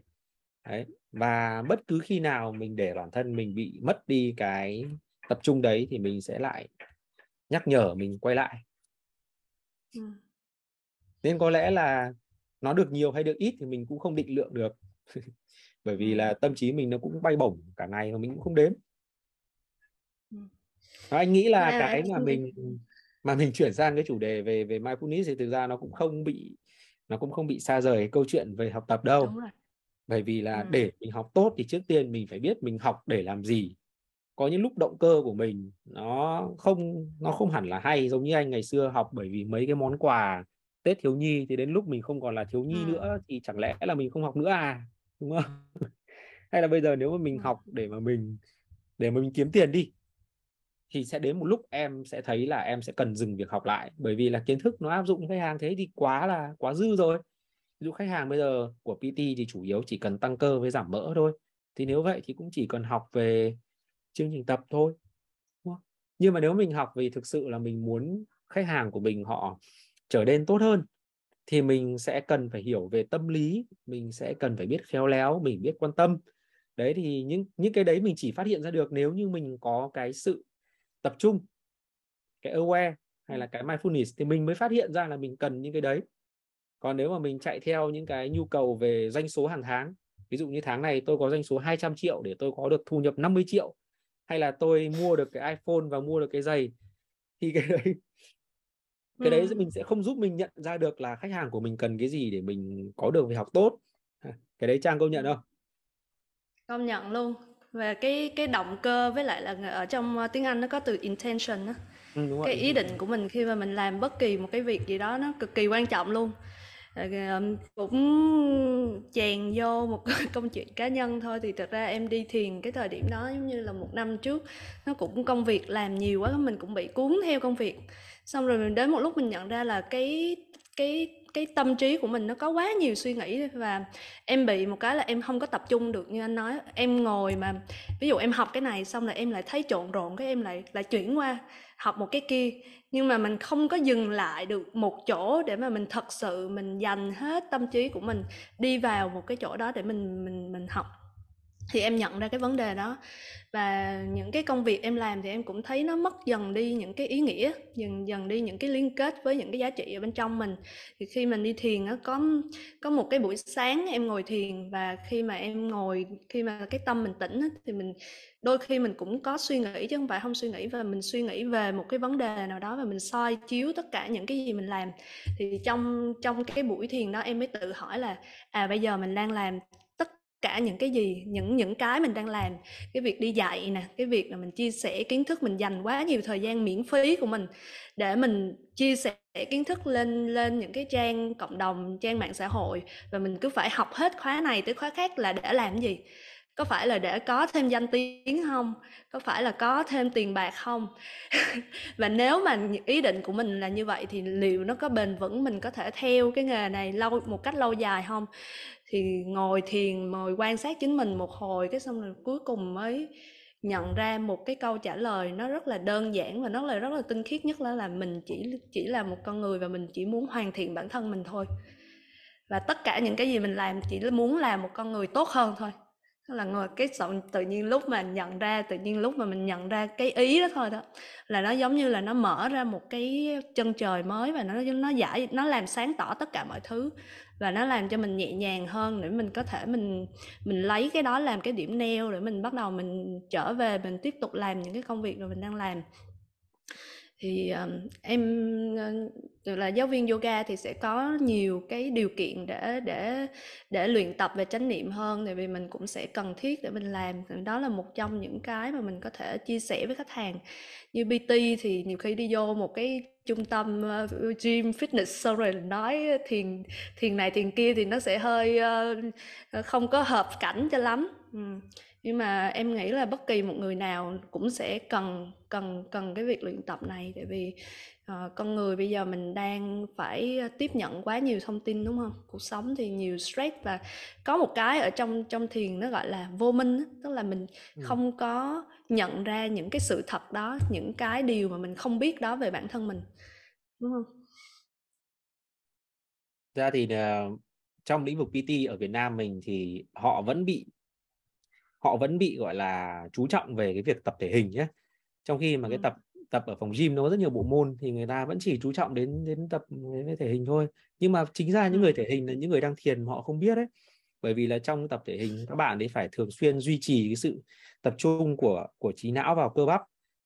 đấy và bất cứ khi nào mình để bản thân mình bị mất đi cái tập trung đấy thì mình sẽ lại nhắc nhở mình quay lại. Ừ. nên có lẽ là nó được nhiều hay được ít thì mình cũng không định lượng được. Bởi vì là tâm trí mình nó cũng bay bổng cả ngày mà mình cũng không đếm. Ừ. anh nghĩ là cái mà mình mà mình chuyển sang cái chủ đề về về mindfulness thì thực ra nó cũng không bị nó cũng không bị xa rời câu chuyện về học tập đâu bởi vì là ừ. để mình học tốt thì trước tiên mình phải biết mình học để làm gì có những lúc động cơ của mình nó không nó không hẳn là hay giống như anh ngày xưa học bởi vì mấy cái món quà Tết thiếu nhi thì đến lúc mình không còn là thiếu nhi ừ. nữa thì chẳng lẽ là mình không học nữa à đúng không hay là bây giờ nếu mà mình ừ. học để mà mình để mà mình kiếm tiền đi thì sẽ đến một lúc em sẽ thấy là em sẽ cần dừng việc học lại bởi vì là kiến thức nó áp dụng khách hàng thế thì quá là quá dư rồi ví dụ khách hàng bây giờ của PT thì chủ yếu chỉ cần tăng cơ với giảm mỡ thôi. Thì nếu vậy thì cũng chỉ cần học về chương trình tập thôi nhưng mà nếu mình học vì thực sự là mình muốn khách hàng của mình họ trở nên tốt hơn thì mình sẽ cần phải hiểu về tâm lý mình sẽ cần phải biết khéo léo mình biết quan tâm. Đấy thì những những cái đấy mình chỉ phát hiện ra được nếu như mình có cái sự tập trung cái aware hay là cái mindfulness thì mình mới phát hiện ra là mình cần những cái đấy còn nếu mà mình chạy theo những cái nhu cầu về doanh số hàng tháng ví dụ như tháng này tôi có doanh số 200 triệu để tôi có được thu nhập 50 triệu hay là tôi mua được cái iPhone và mua được cái giày thì cái đấy cái đấy ừ. mình sẽ không giúp mình nhận ra được là khách hàng của mình cần cái gì để mình có được việc học tốt. Cái đấy trang công nhận không? Công nhận luôn. Và cái cái động cơ với lại là ở trong ờ, tiếng Anh nó có từ intention á. Ừ, cái ý định của mình khi mà mình làm bất kỳ một cái việc gì đó nó cực kỳ quan trọng luôn Ờ, cũng chèn vô một công chuyện cá nhân thôi. Thì thật ra em đi thiền cái thời điểm đó giống như là một năm trước, nó cũng công việc làm nhiều quá, mình cũng bị cuốn theo công việc. Xong rồi đến một lúc mình nhận ra là cái cái cái tâm trí của mình nó có quá nhiều suy nghĩ và em bị một cái là em không có tập trung được. Như anh nói, em ngồi mà, ví dụ em học cái này xong là em lại thấy trộn rộn, cái em lại lại chuyển qua học một cái kia. Nhưng mà mình không có dừng lại được một chỗ để mà mình thật sự mình dành hết tâm trí của mình đi vào một cái chỗ đó để mình mình mình học thì em nhận ra cái vấn đề đó. Và những cái công việc em làm thì em cũng thấy nó mất dần đi những cái ý nghĩa, dần dần đi những cái liên kết với những cái giá trị ở bên trong mình. Thì khi mình đi thiền nó có có một cái buổi sáng em ngồi thiền và khi mà em ngồi, khi mà cái tâm mình tỉnh thì mình, đôi khi mình cũng có suy nghĩ chứ không phải không suy nghĩ và mình suy nghĩ về một cái vấn đề nào đó và mình soi chiếu tất cả những cái gì mình làm. Thì trong trong cái buổi thiền đó em mới tự hỏi là à bây giờ mình đang làm cả những cái gì, những những cái mình đang làm. Cái việc đi dạy nè, cái việc là mình chia sẻ kiến thức, mình dành quá nhiều thời gian miễn phí của mình để mình chia sẻ kiến thức lên lên những cái trang cộng đồng, trang mạng xã hội và mình cứ phải học hết khóa này tới khóa khác là để làm gì? Có phải là để có thêm danh tiếng không? Có phải là có thêm tiền bạc không? Và nếu mà ý định của mình là như vậy thì liệu nó có bền vững mình có thể theo cái nghề này lâu, một cách lâu dài không? Thì ngồi thiền ngồi quan sát chính mình một hồi, cái xong rồi cuối cùng mới nhận ra một cái câu trả lời nó rất là đơn giản và nó là rất là tinh khiết, nhất là là mình chỉ chỉ là một con người và mình chỉ muốn hoàn thiện bản thân mình thôi. Và tất cả những cái gì mình làm chỉ muốn làm một con người tốt hơn thôi là ngồi cái giọng tự nhiên lúc mà nhận ra, tự nhiên lúc mà mình nhận ra cái ý đó thôi đó, là nó giống như là nó mở ra một cái chân trời mới và nó nó giải nó làm sáng tỏ tất cả mọi thứ và nó làm cho mình nhẹ nhàng hơn để mình có thể mình mình lấy cái đó làm cái điểm neo để mình bắt đầu mình trở về, mình tiếp tục làm những cái công việc mà mình đang làm thì um, em uh, là giáo viên yoga thì sẽ có nhiều cái điều kiện để để để luyện tập về chánh niệm hơn tại vì mình cũng sẽ cần thiết để mình làm. Đó là một trong những cái mà mình có thể chia sẻ với khách hàng. Như PT thì nhiều khi đi vô một cái trung tâm uh, gym fitness xong rồi nói thiền thiền này thiền kia thì nó sẽ hơi uh, không có hợp cảnh cho lắm. Ừ nhưng mà em nghĩ là bất kỳ một người nào cũng sẽ cần cần cần cái việc luyện tập này. Tại vì uh, con người bây giờ mình đang phải tiếp nhận quá nhiều thông tin đúng không? Cuộc sống thì nhiều stress và có một cái ở trong trong thiền nó gọi là vô minh tức là mình ừ. không có nhận ra những cái sự thật đó những cái điều mà mình không biết đó về bản thân mình đúng không? Ra thì uh, trong lĩnh vực PT ở Việt Nam mình thì họ vẫn bị họ vẫn bị gọi là chú trọng về cái việc tập thể hình nhé trong khi mà cái tập tập ở phòng gym nó có rất nhiều bộ môn thì người ta vẫn chỉ chú trọng đến đến tập đến thể hình thôi. Nhưng mà chính ra những người thể hình là những người đang thiền họ không biết đấy bởi vì là trong tập thể hình các bạn ấy phải thường xuyên duy trì cái sự tập trung của của trí não vào cơ bắp.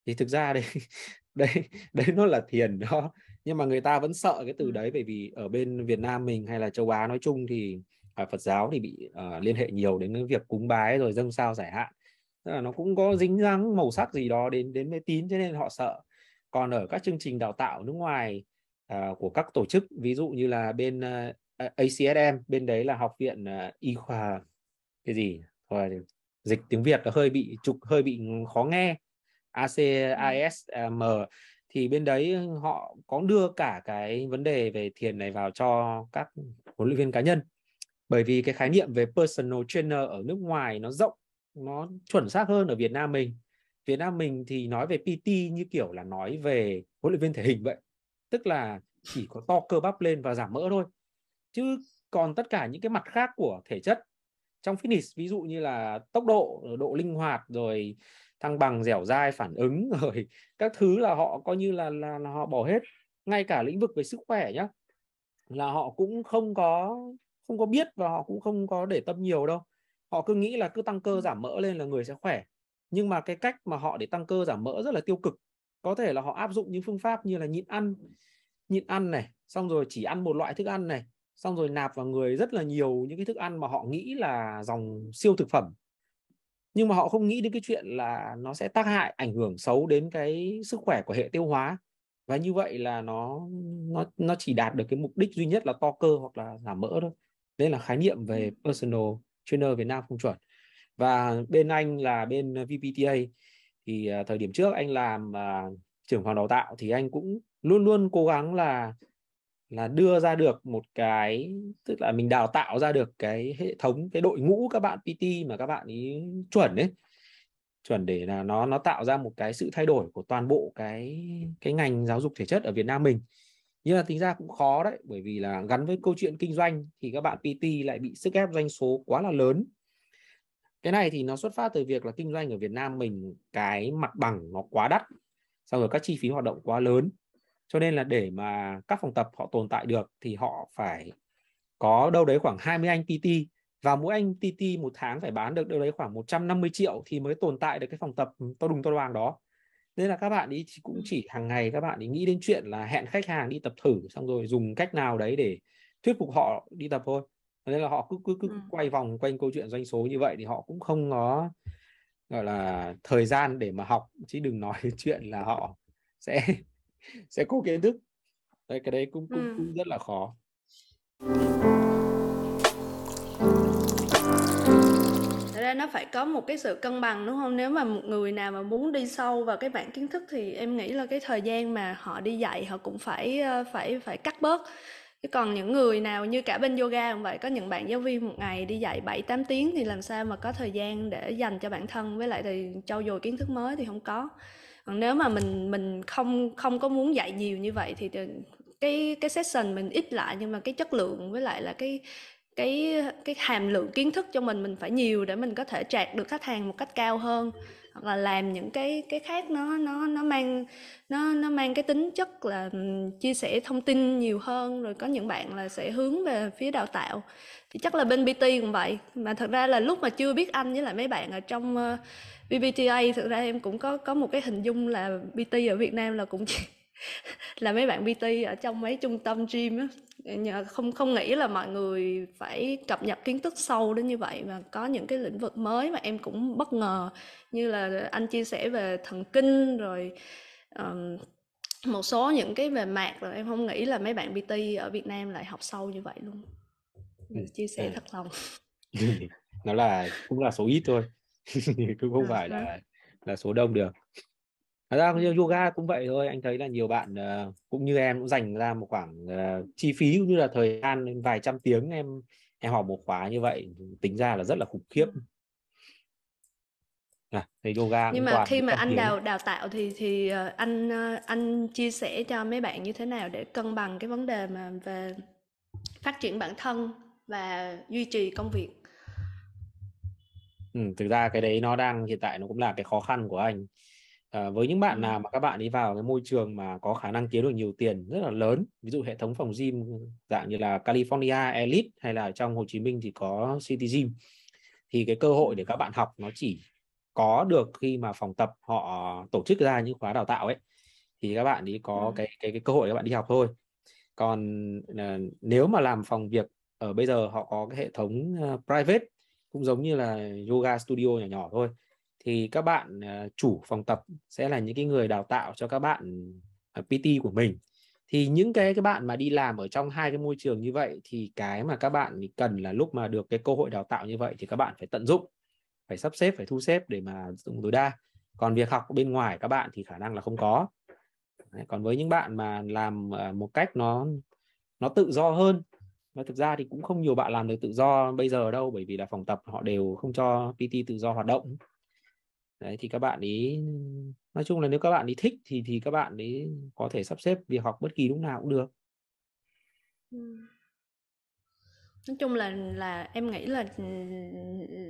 Thì thực ra đây đây đấy nó là thiền đó. Nhưng mà người ta vẫn sợ cái từ đấy bởi vì ở bên Việt Nam mình hay là châu Á nói chung thì à, Phật giáo thì bị uh, liên hệ nhiều đến cái việc cúng bái rồi dâng sao giải hạn. Tức là nó cũng có dính dáng màu sắc gì đó đến đến mê tín cho nên họ sợ. Còn ở các chương trình đào tạo nước ngoài uh, của các tổ chức ví dụ như là bên uh, ACSM bên đấy là học viện uh, y khoa cái gì thôi dịch tiếng Việt là hơi bị trục hơi bị khó nghe. ACISM thì bên đấy họ có đưa cả cái vấn đề về thiền này vào cho các huấn luyện viên cá nhân bởi vì cái khái niệm về personal trainer ở nước ngoài nó rộng nó chuẩn xác hơn ở Việt Nam mình. Việt Nam mình thì nói về PT như kiểu là nói về huấn luyện viên thể hình vậy. Tức là chỉ có to cơ bắp lên và giảm mỡ thôi. Chứ còn tất cả những cái mặt khác của thể chất trong fitness ví dụ như là tốc độ độ linh hoạt rồi thăng bằng dẻo dai phản ứng rồi các thứ là họ coi như là là, là họ bỏ hết. Ngay cả lĩnh vực về sức khỏe nhá là họ cũng không có không có biết và họ cũng không có để tâm nhiều đâu. Họ cứ nghĩ là cứ tăng cơ giảm mỡ lên là người sẽ khỏe. Nhưng mà cái cách mà họ để tăng cơ giảm mỡ rất là tiêu cực. Có thể là họ áp dụng những phương pháp như là nhịn ăn nhịn ăn này xong rồi chỉ ăn một loại thức ăn này xong rồi nạp vào người rất là nhiều những cái thức ăn mà họ nghĩ là dòng siêu thực phẩm. Nhưng mà họ không nghĩ đến cái chuyện là nó sẽ tác hại ảnh hưởng xấu đến cái sức khỏe của hệ tiêu hóa. Và như vậy là nó nó nó chỉ đạt được cái mục đích duy nhất là to cơ hoặc là giảm mỡ thôi đây là khái niệm về personal trainer Việt Nam không chuẩn. Và bên anh là bên VPTA thì uh, thời điểm trước anh làm uh, trưởng phòng đào tạo thì anh cũng luôn luôn cố gắng là là đưa ra được một cái tức là mình đào tạo ra được cái hệ thống cái đội ngũ các bạn PT mà các bạn ý chuẩn đấy chuẩn để là nó nó tạo ra một cái sự thay đổi của toàn bộ cái cái ngành giáo dục thể chất ở Việt Nam mình nhưng mà tính ra cũng khó đấy, bởi vì là gắn với câu chuyện kinh doanh thì các bạn PT lại bị sức ép doanh số quá là lớn. Cái này thì nó xuất phát từ việc là kinh doanh ở Việt Nam mình cái mặt bằng nó quá đắt, xong rồi các chi phí hoạt động quá lớn. Cho nên là để mà các phòng tập họ tồn tại được thì họ phải có đâu đấy khoảng 20 anh PT và mỗi anh PT một tháng phải bán được đâu đấy khoảng 150 triệu thì mới tồn tại được cái phòng tập to đùng to đoàn đó nên là các bạn ý cũng chỉ hàng ngày các bạn ý nghĩ đến chuyện là hẹn khách hàng đi tập thử xong rồi dùng cách nào đấy để thuyết phục họ đi tập thôi nên là họ cứ cứ cứ ừ. quay vòng quanh câu chuyện doanh số như vậy thì họ cũng không có gọi là thời gian để mà học chứ đừng nói chuyện là họ sẽ sẽ có kiến thức đấy cái đấy cũng cũng, ừ. cũng rất là khó ra nó phải có một cái sự cân bằng, đúng không? Nếu mà một người nào mà muốn đi sâu vào cái bản kiến thức thì em nghĩ là cái thời gian mà họ đi dạy họ cũng phải ờ, phải phải cắt bớt. Chứ còn những người nào như cả bên yoga cũng vậy, có những bạn giáo viên một ngày đi dạy 7 8 tiếng thì làm sao mà có thời gian để dành cho bản thân? Với lại thì trau dồi kiến thức mới thì không có. Còn nếu mà mình mình không không có muốn dạy nhiều như vậy thì cái cái session mình ít lại, nhưng mà cái chất lượng với lại là cái cái cái hàm lượng kiến thức cho mình mình phải nhiều để mình có thể trạc được khách hàng một cách cao hơn hoặc là làm những cái cái khác nó nó nó mang nó nó mang cái tính chất là chia sẻ thông tin nhiều hơn rồi có những bạn là sẽ hướng về phía đào tạo. Thì chắc là bên BT cũng vậy mà thật ra là lúc mà chưa biết anh với lại mấy bạn ở trong uh, BBTA thực ra em cũng có có một cái hình dung là BT ở Việt Nam là cũng chỉ là mấy bạn BT ở trong mấy trung tâm gym á không không nghĩ là mọi người phải cập nhật kiến thức sâu đến như vậy mà có những cái lĩnh vực mới mà em cũng bất ngờ. Như là anh chia sẻ về thần kinh rồi um, một số những cái về mạc rồi em không nghĩ là mấy bạn BT ở Việt Nam lại học sâu như vậy luôn. Ừ, chia sẻ ừ. thật lòng. Nó là cũng là số ít thôi cũng không à, phải là là số đông được Thật ra như yoga cũng vậy thôi anh thấy là nhiều bạn uh, cũng như em cũng dành ra một khoảng uh, chi phí cũng như là thời gian vài trăm tiếng em em học một khóa như vậy tính ra là rất là khủng khiếp. À, thầy yoga nhưng mà khi mà anh tiếng. đào đào tạo thì thì uh, anh anh chia sẻ cho mấy bạn như thế nào để cân bằng cái vấn đề mà về phát triển bản thân và duy trì công việc? Ừ, thực ra cái đấy nó đang hiện tại nó cũng là cái khó khăn của anh à, với những bạn nào mà các bạn đi vào cái môi trường mà có khả năng kiếm được nhiều tiền rất là lớn ví dụ hệ thống phòng gym dạng như là California Elite hay là trong Hồ Chí Minh thì có City Gym. Thì cái cơ hội để các bạn học nó chỉ có được khi mà phòng tập họ tổ chức ra những khóa đào tạo ấy thì các bạn đi có cái cái cái cơ hội các bạn đi học thôi. Còn uh, nếu mà làm phòng việc ở bây giờ họ có cái hệ thống uh, private cũng giống như là yoga studio nhỏ nhỏ thôi thì các bạn à, chủ phòng tập sẽ là những cái người đào tạo cho các bạn à, PT của mình. Thì những cái các bạn mà đi làm ở trong hai cái môi trường như vậy thì cái mà các bạn cần là lúc mà được cái cơ hội đào tạo như vậy thì các bạn phải tận dụng phải sắp xếp phải thu xếp để mà dùng tối đa. Còn việc học bên ngoài các bạn thì khả năng là không có. Đấy, còn với những bạn mà làm à, một cách nó nó tự do hơn và thực ra thì cũng không nhiều bạn làm được tự do bây giờ đâu bởi vì là phòng tập họ đều không cho PT tự do hoạt động đấy thì các bạn ý nói chung là nếu các bạn ý thích thì thì các bạn ấy có thể sắp xếp việc học bất kỳ lúc nào cũng được. Ừ. Nói chung là là em nghĩ là ừ,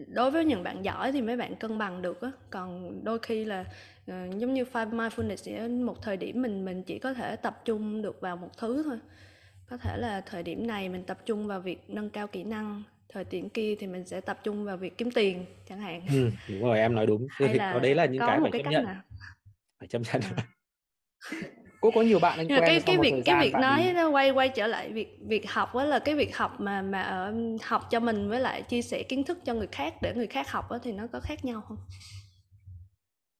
đối với những bạn giỏi thì mấy bạn cân bằng được á. Còn đôi khi là uh, giống như five mindfulness sẽ một thời điểm mình mình chỉ có thể tập trung được vào một thứ thôi. Có thể là thời điểm này mình tập trung vào việc nâng cao kỹ năng thời điểm kia thì mình sẽ tập trung vào việc kiếm tiền chẳng hạn. Ừ, đúng rồi em nói đúng. Hay là có đấy là những cái phải chấp nhận. nào? phải chấp nhận. À. có có nhiều bạn anh quen cái cái việc cái việc nói nó quay quay trở lại việc việc học đó là cái việc học mà mà ở học cho mình với lại chia sẻ kiến thức cho người khác để người khác học đó, thì nó có khác nhau không?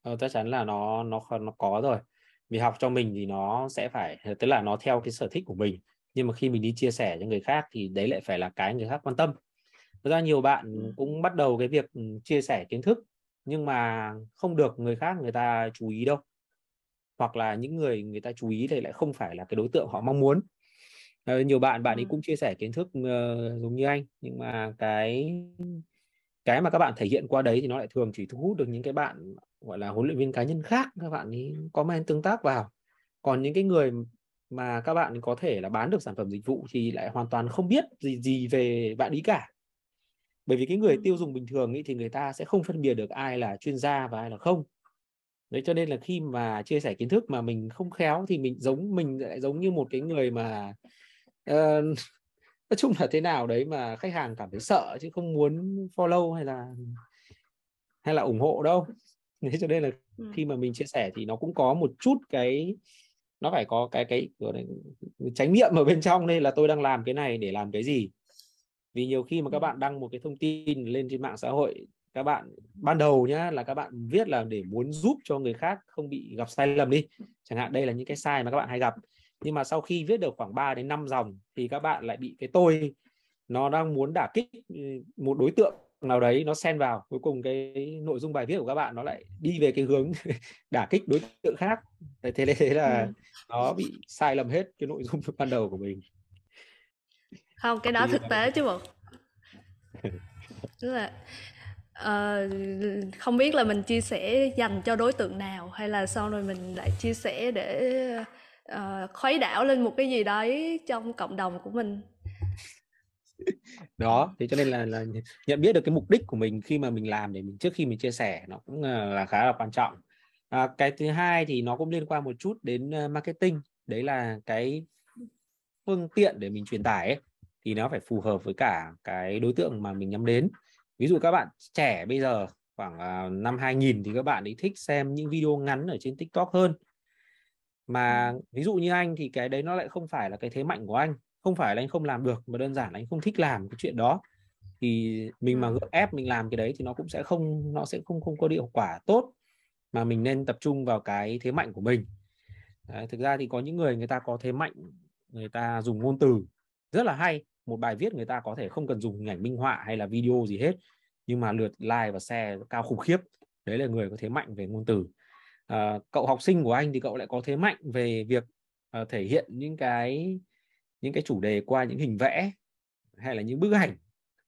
Ờ, chắc chắn là nó nó nó có rồi. Vì học cho mình thì nó sẽ phải tức là nó theo cái sở thích của mình. Nhưng mà khi mình đi chia sẻ cho người khác thì đấy lại phải là cái người khác quan tâm Thực ra nhiều bạn ừ. cũng bắt đầu cái việc ừ, chia sẻ kiến thức nhưng mà không được người khác người ta chú ý đâu hoặc là những người người ta chú ý thì lại không phải là cái đối tượng họ mong muốn Ờ, nhiều bạn bạn ấy Ừm. cũng chia sẻ kiến thức, ờ, giống như anh, nhưng mà cái cái mà các bạn thể hiện qua đấy thì nó lại thường chỉ thu hút được những cái bạn, gọi là, huấn luyện viên cá nhân khác, các bạn ấy comment tương tác vào. Còn những cái người mà các bạn có thể là bán được sản phẩm dịch vụ thì lại hoàn toàn không biết gì gì về bạn ấy cả. Bởi vì cái người tiêu dùng bình thường ấy thì người ta sẽ không phân biệt được ai là chuyên gia và ai là không. Đấy, cho nên là khi mà chia sẻ kiến thức mà mình không khéo thì mình giống mình lại giống như một cái người mà, ờ, nói chung là thế nào đấy mà khách hàng cảm thấy sợ chứ không muốn follow hay là hay là ủng hộ đâu. Thế cho nên là khi mà mình chia sẻ thì nó cũng có một chút cái nó phải có cái cái, là, chánh niệm ở bên trong đây là tôi đang làm cái này để làm cái gì. Vì nhiều khi mà các Ừm. bạn đăng một cái thông tin lên trên mạng xã hội, các bạn ban đầu nhá, là các bạn viết là để muốn giúp cho người khác không bị gặp sai lầm đi, chẳng hạn đây là những cái sai mà các bạn hay gặp. Nhưng mà sau khi viết được khoảng 3 đến 5 dòng thì các bạn lại bị cái tôi nó đang muốn đả kích, ừ, một đối tượng nào đấy nó xen vào, cuối cùng cái nội dung bài viết của các bạn nó lại đi về cái hướng đả kích đối tượng khác. Thế thế là Ừm. nó bị sai lầm hết cái nội dung ban đầu của mình. Không, cái đó thực tế chứ bộ. Tức là, ờ, không biết là mình chia sẻ dành cho đối tượng nào hay là sau rồi mình lại chia sẻ để, ờ, khuấy đảo lên một cái gì đấy trong cộng đồng của mình. Đó, thế cho nên là là nh nhận biết được cái mục đích của mình khi mà mình làm để mình trước khi mình chia sẻ nó cũng, ờ, là khá là quan trọng. À, cái thứ hai thì nó cũng liên quan một chút đến, marketing, đấy là cái phương tiện để mình truyền tải ấy, thì nó phải phù hợp với cả cái đối tượng mà mình nhắm đến. Ví dụ các bạn trẻ bây giờ khoảng, à, năm 2000 thì các bạn ấy thích xem những video ngắn ở trên TikTok hơn. Mà Ừm. ví dụ như anh thì cái đấy nó lại không phải là cái thế mạnh của anh, không phải là anh không làm được, mà đơn giản là anh không thích làm cái chuyện đó. Thì mình mà Ừm. gượng ép mình làm cái đấy thì nó cũng sẽ không nó sẽ không không có hiệu quả tốt, mà mình nên tập trung vào cái thế mạnh của mình. Đấy, thực ra thì có những người người ta có thế mạnh, người ta dùng ngôn từ rất là hay, một bài viết người ta có thể không cần dùng hình ảnh minh họa hay là video gì hết, nhưng mà lượt like và share cao khủng khiếp. Đấy là người có thế mạnh về ngôn từ. à, cậu học sinh của anh thì cậu lại có thế mạnh về việc, uh, thể hiện những cái những cái chủ đề qua những hình vẽ hay là những bức ảnh,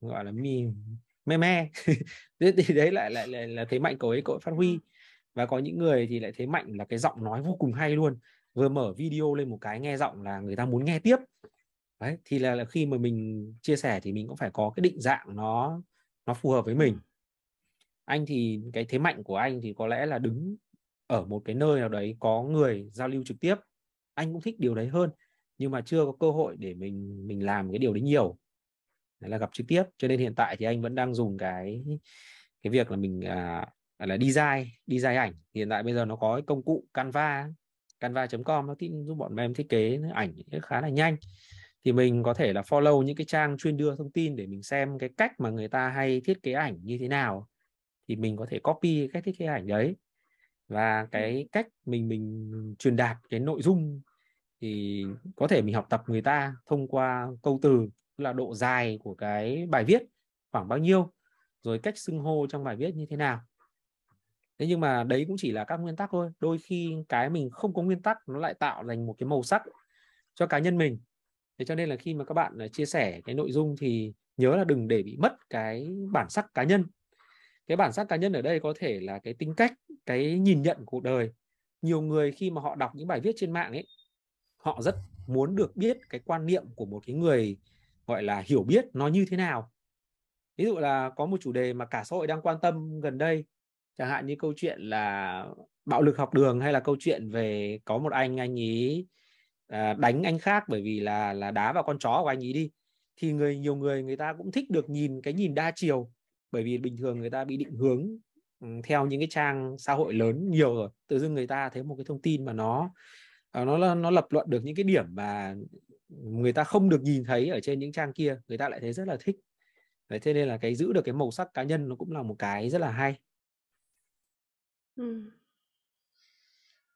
gọi là, meme me Thế thì đấy lại lại là, là thế mạnh cậu ấy cậu ấy phát huy. Và có những người thì lại thế mạnh là cái giọng nói vô cùng hay luôn, vừa mở video lên một cái nghe giọng là người ta muốn nghe tiếp. Đấy, thì là là khi mà mình chia sẻ thì mình cũng phải có cái định dạng nó nó phù hợp với mình. Ừm. Anh thì cái thế mạnh của anh thì có lẽ là đứng ở một cái nơi nào đấy có người giao lưu trực tiếp. Anh cũng thích điều đấy hơn, nhưng mà chưa có cơ hội để mình mình làm cái điều đấy nhiều. Đấy là gặp trực tiếp, cho nên hiện tại thì anh vẫn đang dùng cái cái việc là mình, à, là, design design ảnh. Hiện tại bây giờ nó có cái công cụ Canva, canva.com nó giúp bọn em thiết kế ảnh khá là nhanh. Thì mình có thể là follow những cái trang chuyên đưa thông tin để mình xem cái cách mà người ta hay thiết kế ảnh như thế nào, thì mình có thể copy cách thiết kế ảnh đấy. Và Ừm. cái cách mình mình truyền đạt cái nội dung thì có thể mình học tập người ta thông qua câu từ, tức là độ dài của cái bài viết khoảng bao nhiêu, rồi cách xưng hô trong bài viết như thế nào. Thế nhưng mà đấy cũng chỉ là các nguyên tắc thôi, đôi khi cái mình không có nguyên tắc nó lại tạo thành một cái màu sắc cho cá nhân mình. Thế cho nên là khi mà các bạn, à, chia sẻ cái nội dung thì nhớ là đừng để bị mất cái bản sắc cá nhân. Cái bản sắc cá nhân ở đây có thể là cái tính cách, cái nhìn nhận cuộc đời. Nhiều người khi mà họ đọc những bài viết trên mạng ấy, họ rất muốn được biết cái quan niệm của một cái người, gọi là, hiểu biết nó như thế nào. Ví dụ là có một chủ đề mà cả xã hội đang quan tâm gần đây, chẳng hạn như câu chuyện là bạo lực học đường, hay là câu chuyện về có một anh anh ấy, à, đánh anh khác bởi vì là là đá vào con chó của anh ấy đi. Thì người nhiều người người ta cũng thích được nhìn cái nhìn đa chiều, bởi vì bình thường người ta bị định hướng, ừ, theo những cái trang xã hội lớn nhiều rồi. Tự dưng người ta thấy một cái thông tin mà nó, à, nó nó lập luận được những cái điểm mà người ta không được nhìn thấy ở trên những trang kia, người ta lại thấy rất là thích. Đấy, thế nên là cái giữ được cái màu sắc cá nhân nó cũng là một cái rất là hay. Ừ.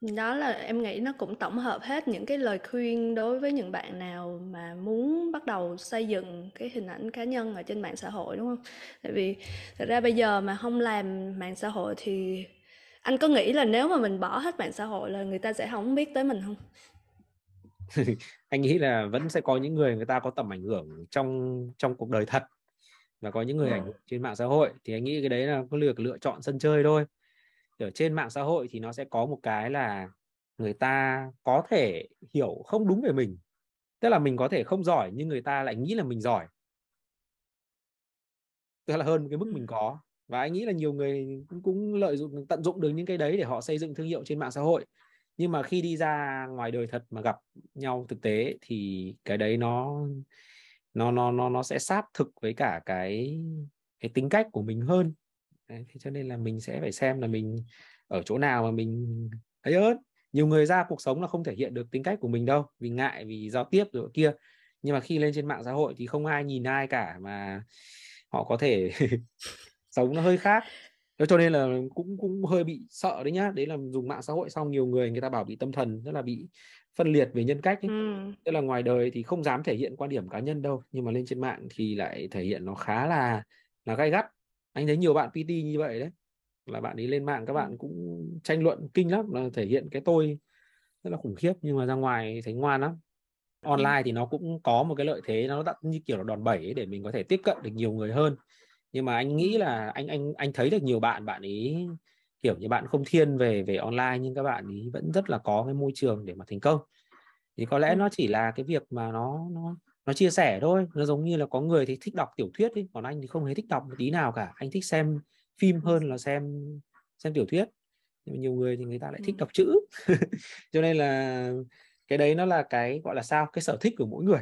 Đó là em nghĩ nó cũng tổng hợp hết những cái lời khuyên đối với những bạn nào mà muốn bắt đầu xây dựng cái hình ảnh cá nhân ở trên mạng xã hội, đúng hông? Tại vì thật ra bây giờ mà hông làm mạng xã hội thì anh có nghĩ là nếu mà mình bỏ hết mạng xã hội là người ta sẽ hổng biết tới mình hông? anh nghĩ là vẫn sẽ có những người người ta có tầm ảnh hưởng trong trong cuộc đời thật và có những người ảnh hưởng trên mạng xã hội thì anh nghĩ cái đấy là có lựa lựa chọn sân chơi thôi ở trên mạng xã hội thì nó sẽ có một cái là người ta có thể hiểu không đúng về mình. Tức là mình có thể không giỏi nhưng người ta lại nghĩ là mình giỏi. Tức là hơn cái mức mình có. Và anh nghĩ là nhiều người cũng, cũng lợi dụng tận dụng được những cái đấy để họ xây dựng thương hiệu trên mạng xã hội. Nhưng mà khi đi ra ngoài đời thật mà gặp nhau thực tế thì cái đấy nó nó nó nó nó sẽ sát thực với cả cái cái tính cách của mình hơn đấy, thế cho nên là mình sẽ phải xem là mình ở chỗ nào mà mình ấy ớt nhiều người ra cuộc sống là không thể hiện được tính cách của mình đâu vì ngại vì giao tiếp rồi kia. Nhưng mà khi lên trên mạng xã hội thì không ai nhìn ai cả mà họ có thể sống nó hơi khác. Cho nên là cũng cũng hơi bị sợ đấy nhá. Đấy là dùng mạng xã hội xong nhiều người người ta bảo bị tâm thần rất là bị phân liệt về nhân cách ấy. Ừ. tức là ngoài đời thì không dám thể hiện quan điểm cá nhân đâu nhưng mà lên trên mạng thì lại thể hiện nó khá là là gay gắt anh thấy nhiều bạn PT như vậy đấy. Là bạn ấy lên mạng các bạn cũng tranh luận kinh lắm là thể hiện cái tôi rất là khủng khiếp nhưng mà ra ngoài thấy ngoan lắm. Online thì nó cũng có một cái lợi thế nó đã như kiểu là đòn bẩy ấy để mình có thể tiếp cận được nhiều người hơn. Nhưng mà anh nghĩ là anh anh anh thấy được nhiều bạn bạn ấy kiểu như bạn không thiên về về online nhưng các bạn ấy vẫn rất là có cái môi trường để mà thành công. Thì có lẽ nó chỉ là cái việc mà nó nó nó chia sẻ thôi nó giống như là có người thì thích đọc tiểu thuyết ấy còn anh thì không hề thích đọc một tí nào cả. Anh thích xem phim hơn là xem xem tiểu thuyết. Nhưng mà nhiều người thì người ta lại thích đọc chữ. Cho nên là cái đấy nó là cái gọi là sao? Cái sở thích của mỗi người.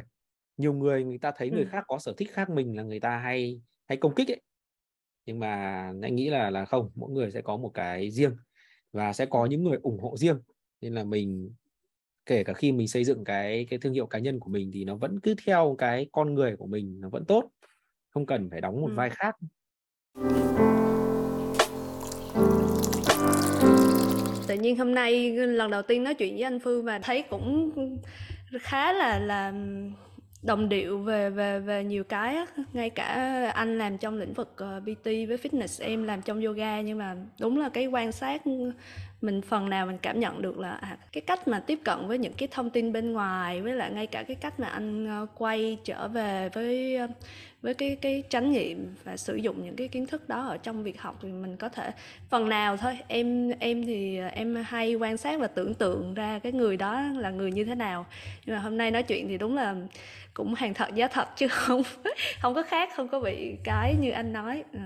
Nhiều người người ta thấy người khác có sở thích khác mình là người ta hay hay công kích ấy. Nhưng mà anh nghĩ là là không mỗi người sẽ có một cái riêng và sẽ có những người ủng hộ riêng. Nên là mình kể cả khi mình xây dựng cái cái thương hiệu cá nhân của mình thì nó vẫn cứ theo cái con người của mình nó vẫn tốt không cần phải đóng một ừ. vai khác tự nhiên hôm nay lần đầu tiên nói chuyện với anh Phương và thấy cũng khá là là đồng điệu về về về nhiều cái á. ngay cả anh làm trong lĩnh vực PT với fitness em làm trong yoga nhưng mà đúng là cái quan sát mình phần nào mình cảm nhận được là à, cái cách mà tiếp cận với những cái thông tin bên ngoài với lại ngay cả cái cách mà anh ờ, quay trở về với ờ, với cái cái trải nghiệm và sử dụng những cái kiến thức đó ở trong việc học thì mình có thể phần nào thôi. Em em thì ờ, em hay quan sát và tưởng tượng ra cái người đó là người như thế nào. Nhưng mà hôm nay nói chuyện thì đúng là cũng hàng thật giá thật chứ không không có khác không có bị cái như anh nói. Ừ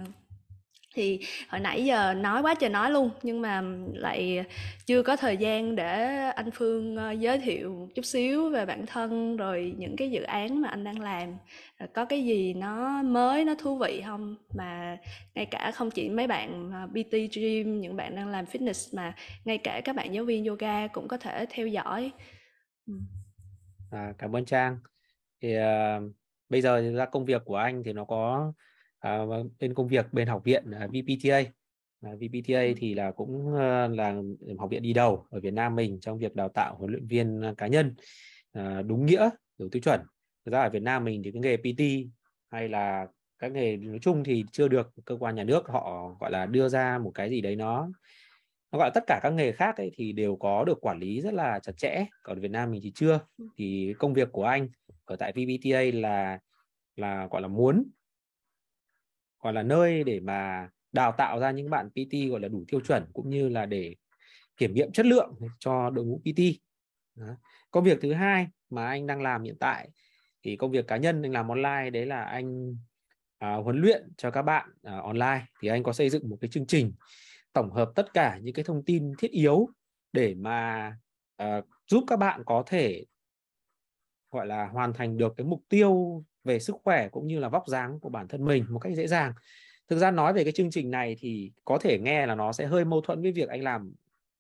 thì hồi nãy giờ nói quá trời nói luôn nhưng mà lại chưa có thời gian để anh phương ờ, giới thiệu chút xíu về bản thân rồi những cái dự án mà anh đang làm. Ờ, có cái gì nó mới nó thú vị không? Mà ngay cả không chỉ mấy bạn ờ, BT gym những bạn đang làm fitness mà ngay cả các bạn giáo viên yoga cũng có thể theo dõi. Ừ. À, cảm ơn trang. Thì uh, bây giờ ra công việc của anh thì nó có uh, bên công việc bên học viện uh, VPTA uh, VPTA thì là cũng uh, là học viện đi đầu ở Việt Nam mình trong việc đào tạo huấn luyện viên cá nhân uh, đúng nghĩa đủ tiêu chuẩn. Thực ra ở Việt Nam mình thì cái nghề PT hay là các nghề nói chung thì chưa được cơ quan nhà nước họ gọi là đưa ra một cái gì đấy nó nó gọi là tất cả các nghề khác ấy thì đều có được quản lý rất là chặt chẽ. Còn Việt Nam mình thì chưa. Thì công việc của anh ở tại VBTA là là gọi là muốn gọi là nơi để mà đào tạo ra những bạn PT gọi là đủ tiêu chuẩn cũng như là để kiểm nghiệm chất lượng cho đội ngũ PT. Đó. Công việc thứ hai mà anh đang làm hiện tại thì công việc cá nhân anh làm online đấy là anh à, huấn luyện cho các bạn à, online thì anh có xây dựng một cái chương trình tổng hợp tất cả những cái thông tin thiết yếu để mà à, giúp các bạn có thể gọi là hoàn thành được cái mục tiêu về sức khỏe cũng như là vóc dáng của bản thân mình một cách dễ dàng. Thực ra nói về cái chương trình này thì có thể nghe là nó sẽ hơi mâu thuẫn với việc anh làm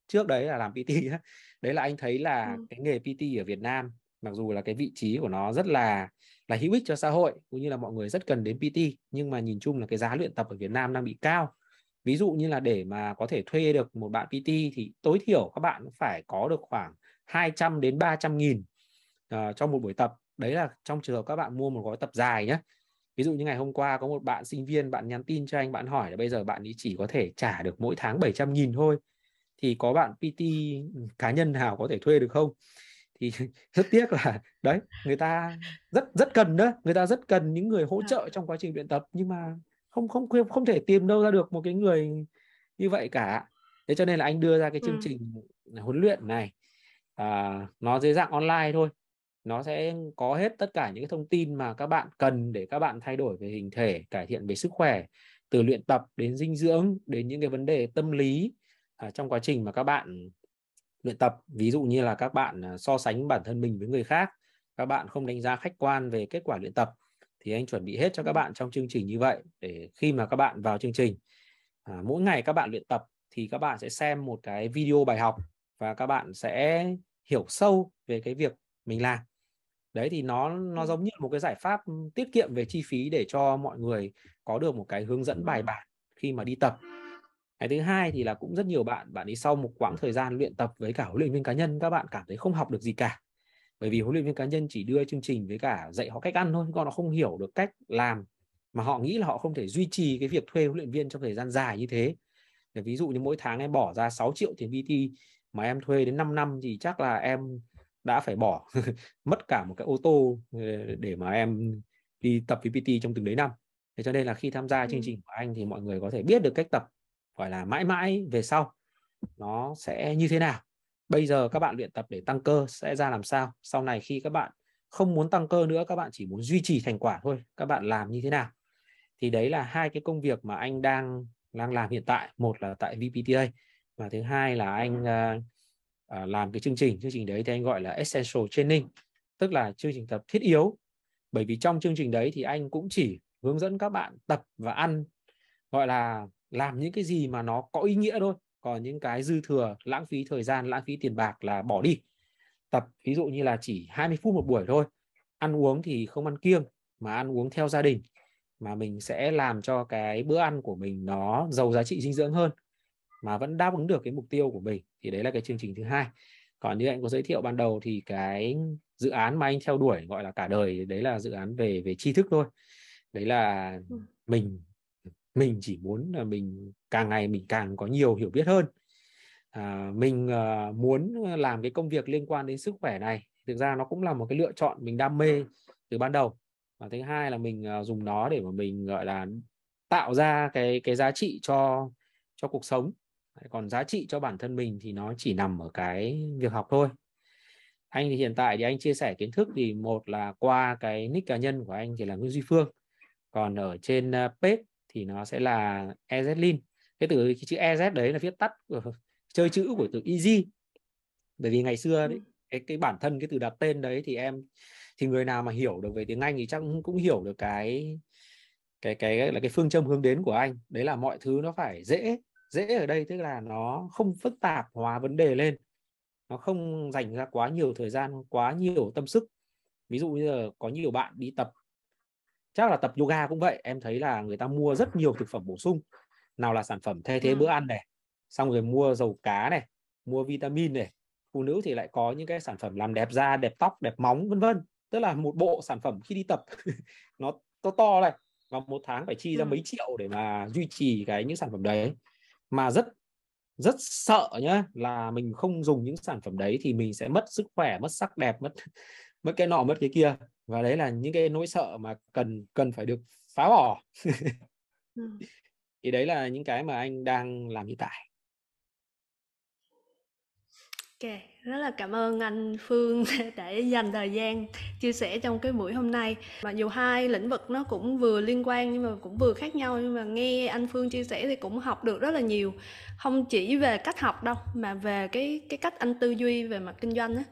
trước đấy là làm PT đấy là anh thấy là ừ. cái nghề PT ở Việt Nam mặc dù là cái vị trí của nó rất là là hữu ích cho xã hội cũng như là mọi người rất cần đến PT nhưng mà nhìn chung là cái giá luyện tập ở Việt Nam đang bị cao. Ví dụ như là để mà có thể thuê được một bạn PT thì tối thiểu các bạn phải có được khoảng 200 đến 300 nghìn uh, trong một buổi tập đấy là trong trường hợp các bạn mua một gói tập dài nhé ví dụ như ngày hôm qua có một bạn sinh viên bạn nhắn tin cho anh bạn hỏi là bây giờ bạn ấy chỉ có thể trả được mỗi tháng 700 nghìn thôi. Thì có bạn PT cá nhân nào có thể thuê được không? Thì rất tiếc là đấy người ta rất rất cần đó. Người ta rất cần những người hỗ trợ trong quá trình luyện tập nhưng mà không không không thể tìm đâu ra được một cái người như vậy cả. Thế cho nên là anh đưa ra cái chương ừ. trình huấn luyện này. À, nó dưới dạng online thôi nó sẽ có hết tất cả những cái thông tin mà các bạn cần để các bạn thay đổi về hình thể cải thiện về sức khỏe từ luyện tập đến dinh dưỡng đến những cái vấn đề tâm lý à, trong quá trình mà các bạn luyện tập. Ví dụ như là các bạn à, so sánh bản thân mình với người khác các bạn không đánh giá khách quan về kết quả luyện tập thì anh chuẩn bị hết cho các bạn trong chương trình như vậy để khi mà các bạn vào chương trình. À, mỗi ngày các bạn luyện tập thì các bạn sẽ xem một cái video bài học và các bạn sẽ hiểu sâu về cái việc mình làm đấy thì nó nó giống như một cái giải pháp tiết kiệm về chi phí để cho mọi người có được một cái hướng dẫn bài bản khi mà đi tập. Cái thứ hai thì là cũng rất nhiều bạn bạn đi sau một quãng thời gian luyện tập với cả huấn luyện viên cá nhân các bạn cảm thấy không học được gì cả. Bởi vì huấn luyện viên cá nhân chỉ đưa chương trình với cả dạy họ cách ăn thôi còn nó không hiểu được cách làm mà họ nghĩ là họ không thể duy trì cái việc thuê huấn luyện viên trong thời gian dài như thế. Để ví dụ như mỗi tháng em bỏ ra 6 triệu tiền PT mà em thuê đến 5 năm thì chắc là em đã phải bỏ mất cả một cái ô tô ờ, để mà em đi tập VPT trong từng đấy năm. Thế cho nên là khi tham gia chương trình của anh thì mọi người có thể biết được cách tập gọi là mãi mãi về sau nó sẽ như thế nào. Bây giờ các bạn luyện tập để tăng cơ sẽ ra làm sao? Sau này khi các bạn không muốn tăng cơ nữa, các bạn chỉ muốn duy trì thành quả thôi, các bạn làm như thế nào? Thì đấy là hai cái công việc mà anh đang đang làm hiện tại. Một là tại VPTA và thứ hai là anh uh, à, làm cái chương trình. Chương trình đấy thì anh gọi là Essential Training, tức là chương trình tập thiết yếu. Bởi vì trong chương trình đấy thì anh cũng chỉ hướng dẫn các bạn tập và ăn gọi là làm những cái gì mà nó có ý nghĩa thôi còn những cái dư thừa lãng phí thời gian lãng phí tiền bạc là bỏ đi tập ví dụ như là chỉ 20 phút một buổi thôi ăn uống thì không ăn kiêng mà ăn uống theo gia đình mà mình sẽ làm cho cái bữa ăn của mình nó giàu giá trị dinh dưỡng hơn mà vẫn đáp ứng được cái mục tiêu của mình thì đấy là cái chương trình thứ hai. Còn như anh có giới thiệu ban đầu thì cái dự án mà anh theo đuổi gọi là cả đời đấy là dự án về về tri thức thôi. Đấy là ừ. mình mình chỉ muốn là mình càng ngày mình càng có nhiều hiểu biết hơn. À, mình uh, muốn làm cái công việc liên quan đến sức khỏe này. Thực ra nó cũng là một cái lựa chọn mình đam mê từ ban đầu. Và thứ hai là mình uh, dùng nó để mà mình gọi là tạo ra cái cái giá trị cho cho cuộc sống còn giá trị cho bản thân mình thì nó chỉ nằm ở cái việc học thôi. Anh thì hiện tại thì anh chia sẻ kiến thức thì một là qua cái nick cá nhân của anh thì là Nguyễn Duy Phương. Còn ở trên uh, page thì nó sẽ là EZLin cái từ cái chữ EZ đấy là viết tắt của chơi chữ của từ easy bởi vì ngày xưa đấy cái cái bản thân cái từ đặt tên đấy thì em thì người nào mà hiểu được về tiếng Anh thì chắc cũng hiểu được cái cái cái là cái phương châm hướng đến của anh. Đấy là mọi thứ nó phải dễ dễ ở đây tức là nó không phức tạp hóa vấn đề lên. Nó không dành ra quá nhiều thời gian quá nhiều tâm sức. Ví dụ như là có nhiều bạn đi tập chắc là tập yoga cũng vậy. Em thấy là người ta mua rất nhiều thực phẩm bổ sung. Nào là sản phẩm thay thế ừ. bữa ăn này xong rồi mua dầu cá này mua vitamin này. Phụ nữ thì lại có những cái sản phẩm làm đẹp da đẹp tóc đẹp móng vân vân. Tức là một bộ sản phẩm khi đi tập nó to to này. Và một tháng phải chi ra ừ. mấy triệu để mà duy trì cái những sản phẩm đấy mà rất rất sợ nhá là mình không dùng những sản phẩm đấy thì mình sẽ mất sức khỏe mất sắc đẹp mất mất cái nọ mất cái kia. Và đấy là những cái nỗi sợ mà cần cần phải được phá bỏ. Ừ. thì đấy là những cái mà anh đang làm hiện tại Ok, rất là cảm ơn anh Phương để dành thời gian chia sẻ trong cái buổi hôm nay. Mặc dù hai lĩnh vực nó cũng vừa liên quan nhưng mà cũng vừa khác nhau nhưng mà nghe anh Phương chia sẻ thì cũng học được rất là nhiều. Không chỉ về cách học đâu mà về cái cái cách anh tư duy về mặt kinh doanh á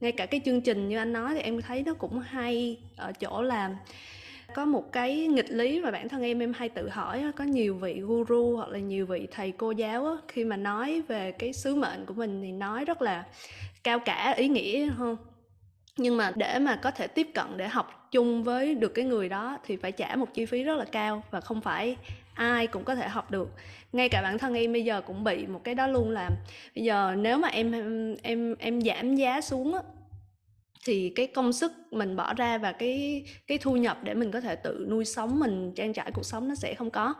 ngay cả cái chương trình như anh nói thì em thấy nó cũng hay ở chỗ là có một cái nghịch lý mà bản thân em em hay tự hỏi có nhiều vị guru hoặc là nhiều vị thầy cô giáo khi mà nói về cái sứ mệnh của mình thì nói rất là cao cả ý nghĩa không? Nhưng mà để mà có thể tiếp cận, để học chung với được cái người đó thì phải trả một chi phí rất là cao và không phải ai cũng có thể học được. Ngay cả bản thân em bây giờ cũng bị một cái đó luôn là, bây giờ nếu mà em em em giảm giá xuống thì cái công sức mình bỏ ra và cái cái thu nhập để mình có thể tự nuôi sống mình, trang trải cuộc sống nó sẽ không có.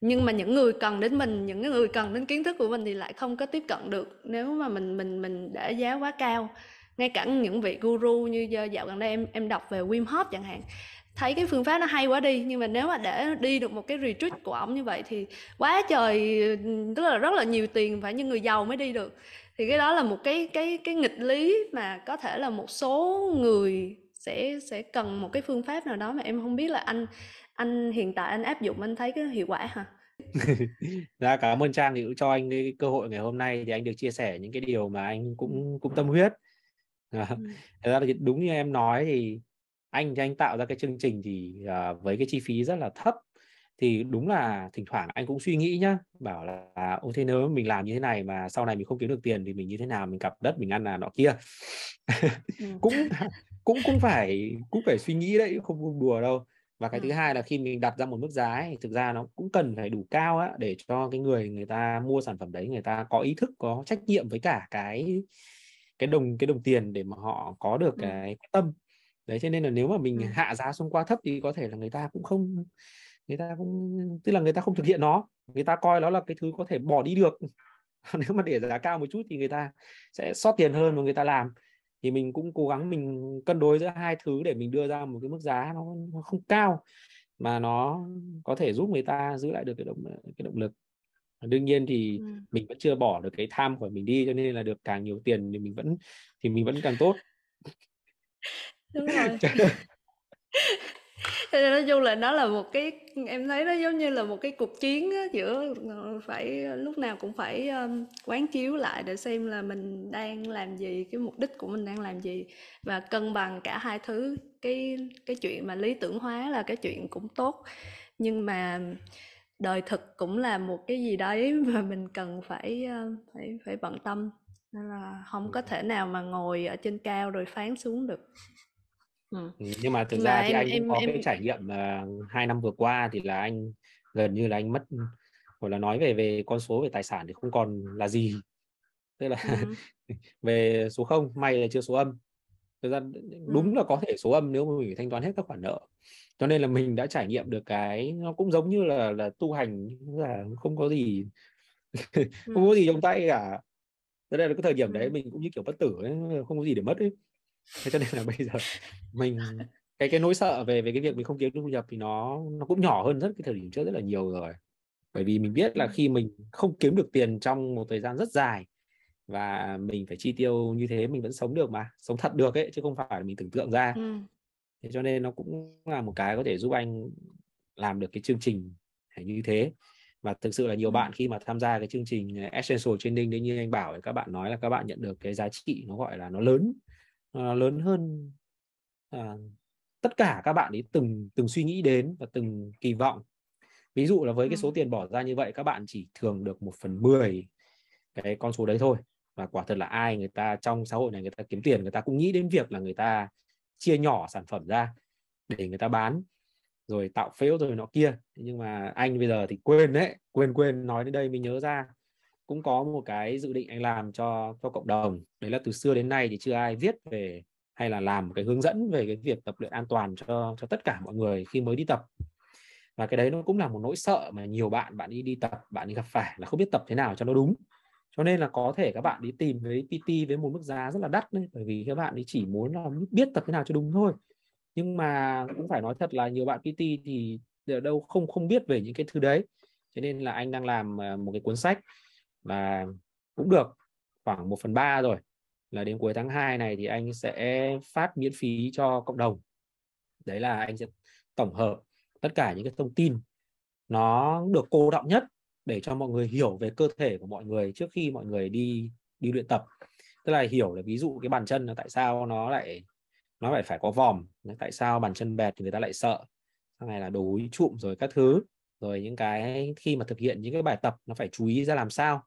Nhưng mà những người cần đến mình, những người cần đến kiến thức của mình thì lại không có tiếp cận được. Nếu mà mình mình mình để giá quá cao, ngay cả những vị guru như dạo gần đây em em đọc về Wim Hof chẳng hạn, thấy cái phương pháp nó hay quá đi, nhưng mà nếu mà để đi được một cái retreat của ổng như vậy thì quá trời ừ, tức là, rất là nhiều tiền phải như người giàu mới đi được thì cái đó là một cái cái cái nghịch lý mà có thể là một số người sẽ sẽ cần một cái phương pháp nào đó mà em không biết là anh anh hiện tại anh áp dụng anh thấy cái hiệu quả hả? Dạ cảm ơn Trang. Thì cũng cho anh cái cơ hội ngày hôm nay thì anh được chia sẻ những cái điều mà anh cũng cũng tâm huyết. À, thật ra là đúng như em nói thì anh thì anh tạo ra cái chương trình thì uh, với cái chi phí rất là thấp thì đúng là thỉnh thoảng anh cũng suy nghĩ nhá bảo là ô thế nếu mình làm như thế này mà sau này mình không kiếm được tiền thì mình như thế nào mình cặp đất mình ăn là nọ kia ừ. cũng cũng cũng phải cũng phải suy nghĩ đấy không đùa đâu và cái ừ. thứ hai là khi mình đặt ra một mức giá ấy, thực ra nó cũng cần phải đủ cao á để cho cái người người ta mua sản phẩm đấy người ta có ý thức có trách nhiệm với cả cái cái đồng cái đồng tiền để mà họ có được ừ. cái tâm đấy cho nên là nếu mà mình ừ. hạ giá xuống quá thấp thì có thể là người ta cũng không người ta cũng tức là người ta không thực hiện nó. Người ta coi nó là cái thứ có thể bỏ đi được. Nếu mà để giá cao một chút thì người ta sẽ sót tiền hơn mà người ta làm. Thì mình cũng cố gắng mình cân đối giữa hai thứ để mình đưa ra một cái mức giá nó, nó không cao mà nó có thể giúp người ta giữ lại được cái động cái động lực. Đương nhiên thì ừ. mình vẫn chưa bỏ được cái tham của mình đi cho nên là được càng nhiều tiền thì mình vẫn thì mình vẫn càng tốt. Đúng rồi nói chung là nó là một cái em thấy nó giống như là một cái cuộc chiến á, giữa ờ, phải lúc nào cũng phải um, quán chiếu lại để xem là mình đang làm gì cái mục đích của mình đang làm gì. Và cân bằng cả hai thứ cái cái chuyện mà lý tưởng hóa là cái chuyện cũng tốt. Nhưng mà đời thực cũng là một cái gì đấy mà mình cần phải ờ, phải phải bận tâm. Nên là không có thể nào mà ngồi ở trên cao rồi phán xuống được. Ừ. nhưng mà thực ra thì em, anh cũng em, có em... cái trải nghiệm uh, hai năm vừa qua thì là anh gần như là anh mất hoặc là nói về về con số về tài sản thì không còn là gì. Tức là ừ. về số không may là chưa số âm. Thực ra đúng ừ. là có thể số âm nếu mà mình thanh toán hết các khoản nợ. Cho nên là mình đã trải nghiệm được cái nó cũng giống như là là tu hành là không có gì không có gì trong tay cả. Thế nên là cái thời điểm đấy mình cũng như kiểu bất tử ấy, không có gì để mất ấy thế cho nên là bây giờ mình cái cái nỗi sợ về về cái việc mình không kiếm được thu nhập thì nó nó cũng nhỏ hơn rất cái thời điểm trước rất là nhiều rồi bởi vì mình biết là khi mình không kiếm được tiền trong một thời gian rất dài và mình phải chi tiêu như thế mình vẫn sống được mà sống thật được ấy chứ không phải là mình tưởng tượng ra ừ. thế cho nên nó cũng là một cái có thể giúp anh làm được cái chương trình như thế và thực sự là nhiều ừ. bạn khi mà tham gia cái chương trình essential training đấy như anh bảo thì các bạn nói là các bạn nhận được cái giá trị nó gọi là nó lớn uh, lớn hơn uh, tất cả các bạn ấy từng từng suy nghĩ đến và từng kỳ vọng. Ví dụ là với cái số tiền bỏ ra như vậy các bạn chỉ thường được một phần mười cái con số đấy thôi. Và quả thật là ai người ta trong xã hội này người ta kiếm tiền người ta cũng nghĩ đến việc là người ta chia nhỏ sản phẩm ra để người ta bán rồi tạo phễu rồi nọ kia. Nhưng mà anh bây giờ thì quên đấy quên quên nói đến đây mình nhớ ra cũng có một cái dự định anh làm cho cho cộng đồng. Đấy là từ xưa đến nay thì chưa ai viết về hay là làm một cái hướng dẫn về cái việc tập luyện an toàn cho cho tất cả mọi người khi mới đi tập. Và cái đấy nó cũng là một nỗi sợ mà nhiều bạn bạn đi đi tập, bạn đi gặp phải là không biết tập thế nào cho nó đúng. Cho nên là có thể các bạn đi tìm với PT với một mức giá rất là đắt đấy, bởi vì các bạn ấy chỉ muốn là biết tập thế nào cho đúng thôi. Nhưng mà cũng phải nói thật là nhiều bạn PT thì ở đâu không không biết về những cái thứ đấy. Cho nên là anh đang làm à, một cái cuốn sách và cũng được khoảng 1 phần ba rồi. Là đến cuối tháng 2 này thì anh sẽ phát miễn phí cho cộng đồng. Đấy là anh sẽ tổng hợp tất cả những cái thông tin. Nó được cô động nhất để cho mọi người hiểu về cơ thể của mọi người trước khi mọi người đi đi luyện tập. Tức là hiểu là ví dụ cái bàn chân là tại sao nó lại nó lại phải có vòm, tại sao bàn chân bẹt thì người ta lại sợ. Sau này là đồ úi trụm rồi các thứ rồi những cái khi mà thực hiện những cái bài tập nó phải chú ý ra làm sao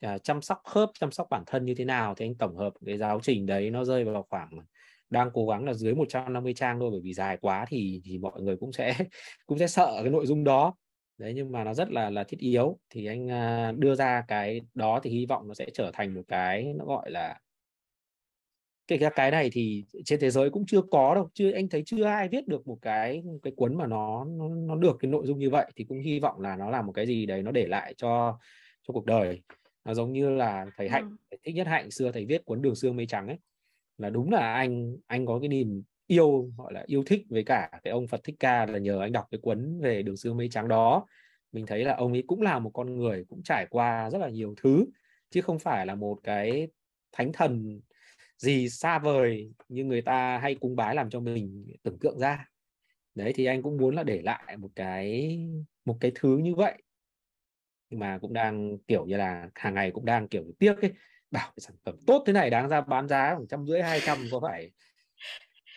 à, chăm sóc khớp chăm sóc bản thân như thế nào thì anh tổng hợp cái giáo trình đấy nó rơi vào khoảng đang cố gắng là dưới 150 trang thôi bởi vì dài quá thì thì mọi người cũng sẽ cũng sẽ sợ cái nội dung đó. Đấy nhưng mà nó rất là là thiết yếu. Thì anh à, đưa ra cái đó thì hy vọng nó sẽ trở thành một cái nó gọi là cái cái này thì trên thế giới cũng chưa có đâu chưa anh thấy chưa ai viết được một cái cái cuốn mà nó nó, nó được cái nội dung như vậy thì cũng hy vọng là nó là một cái gì đấy nó để lại cho cho cuộc đời. Nó giống như là thầy hạnh ừ. thích nhất hạnh xưa thầy viết cuốn đường xương mây trắng ấy. Là đúng là anh anh có cái niềm yêu gọi là yêu thích với cả cái ông Phật Thích Ca là nhờ anh đọc cái cuốn về đường xưa mây trắng đó. Mình thấy là ông ấy cũng là một con người cũng trải qua rất là nhiều thứ chứ không phải là một cái thánh thần gì xa vời như người ta hay cúng bái làm cho mình tưởng tượng ra. Đấy thì anh cũng muốn là để lại một cái một cái thứ như vậy. Nhưng mà cũng đang kiểu như là hàng ngày cũng đang kiểu tiếc ấy. Bảo sản phẩm tốt thế này đáng ra bán giá khoảng trăm rưỡi hai trăm có phải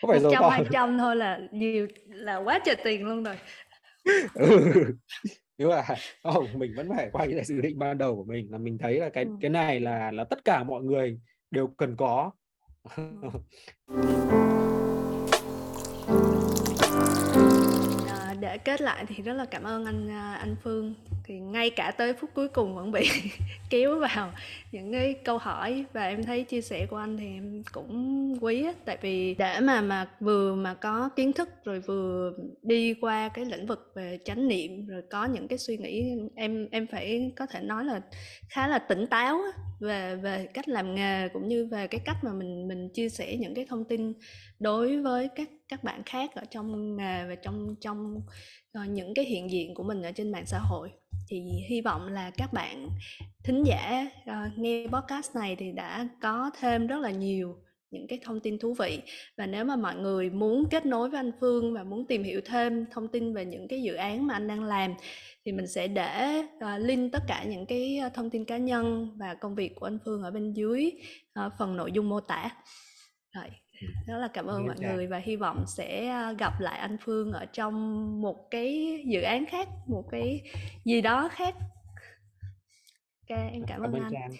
có phải rồi trăm hai trăm thôi là nhiều là quá trời tiền luôn rồi. Ừ. nhưng mà không mình vẫn phải quay lại dự định ban đầu của mình là mình thấy là cái ừ. cái này là là tất cả mọi người đều cần có Vâng. À, để kết lại thì rất là cảm ơn anh à, anh Phương thì ngay cả tới phút cuối cùng vẫn bị kéo vào. Những cái câu hỏi và em thấy chia sẻ của anh thì em cũng quý á. Tại vì để mà mà vừa mà có kiến thức rồi vừa đi qua cái lĩnh vực về chánh niệm rồi có những cái suy nghĩ em em phải có thể nói là khá là tỉnh táo á, về về cách làm nghề cũng như về cái cách mà mình mình chia sẻ những cái thông tin đối với các các bạn khác ở trong nghề và trong trong Ờ, những cái hiện diện của mình ở trên mạng xã hội. Thì hy vọng là các bạn thính giả uh, nghe podcast này thì đã có thêm rất là nhiều những cái thông tin thú vị. Và nếu mà mọi người muốn kết nối với anh Phương và muốn tìm hiểu thêm thông tin về những cái dự án mà anh đang làm thì mình sẽ để uh, link tất cả những cái thông tin cá nhân và công việc của anh Phương ở bên dưới uh, phần nội dung mô tả. Rồi, rất là cảm ơn mọi người và hy vọng sẽ à, gặp lại anh Phương ở trong một cái dự án khác một cái gì đó khác. Ok em cảm, cảm ơn anh, anh.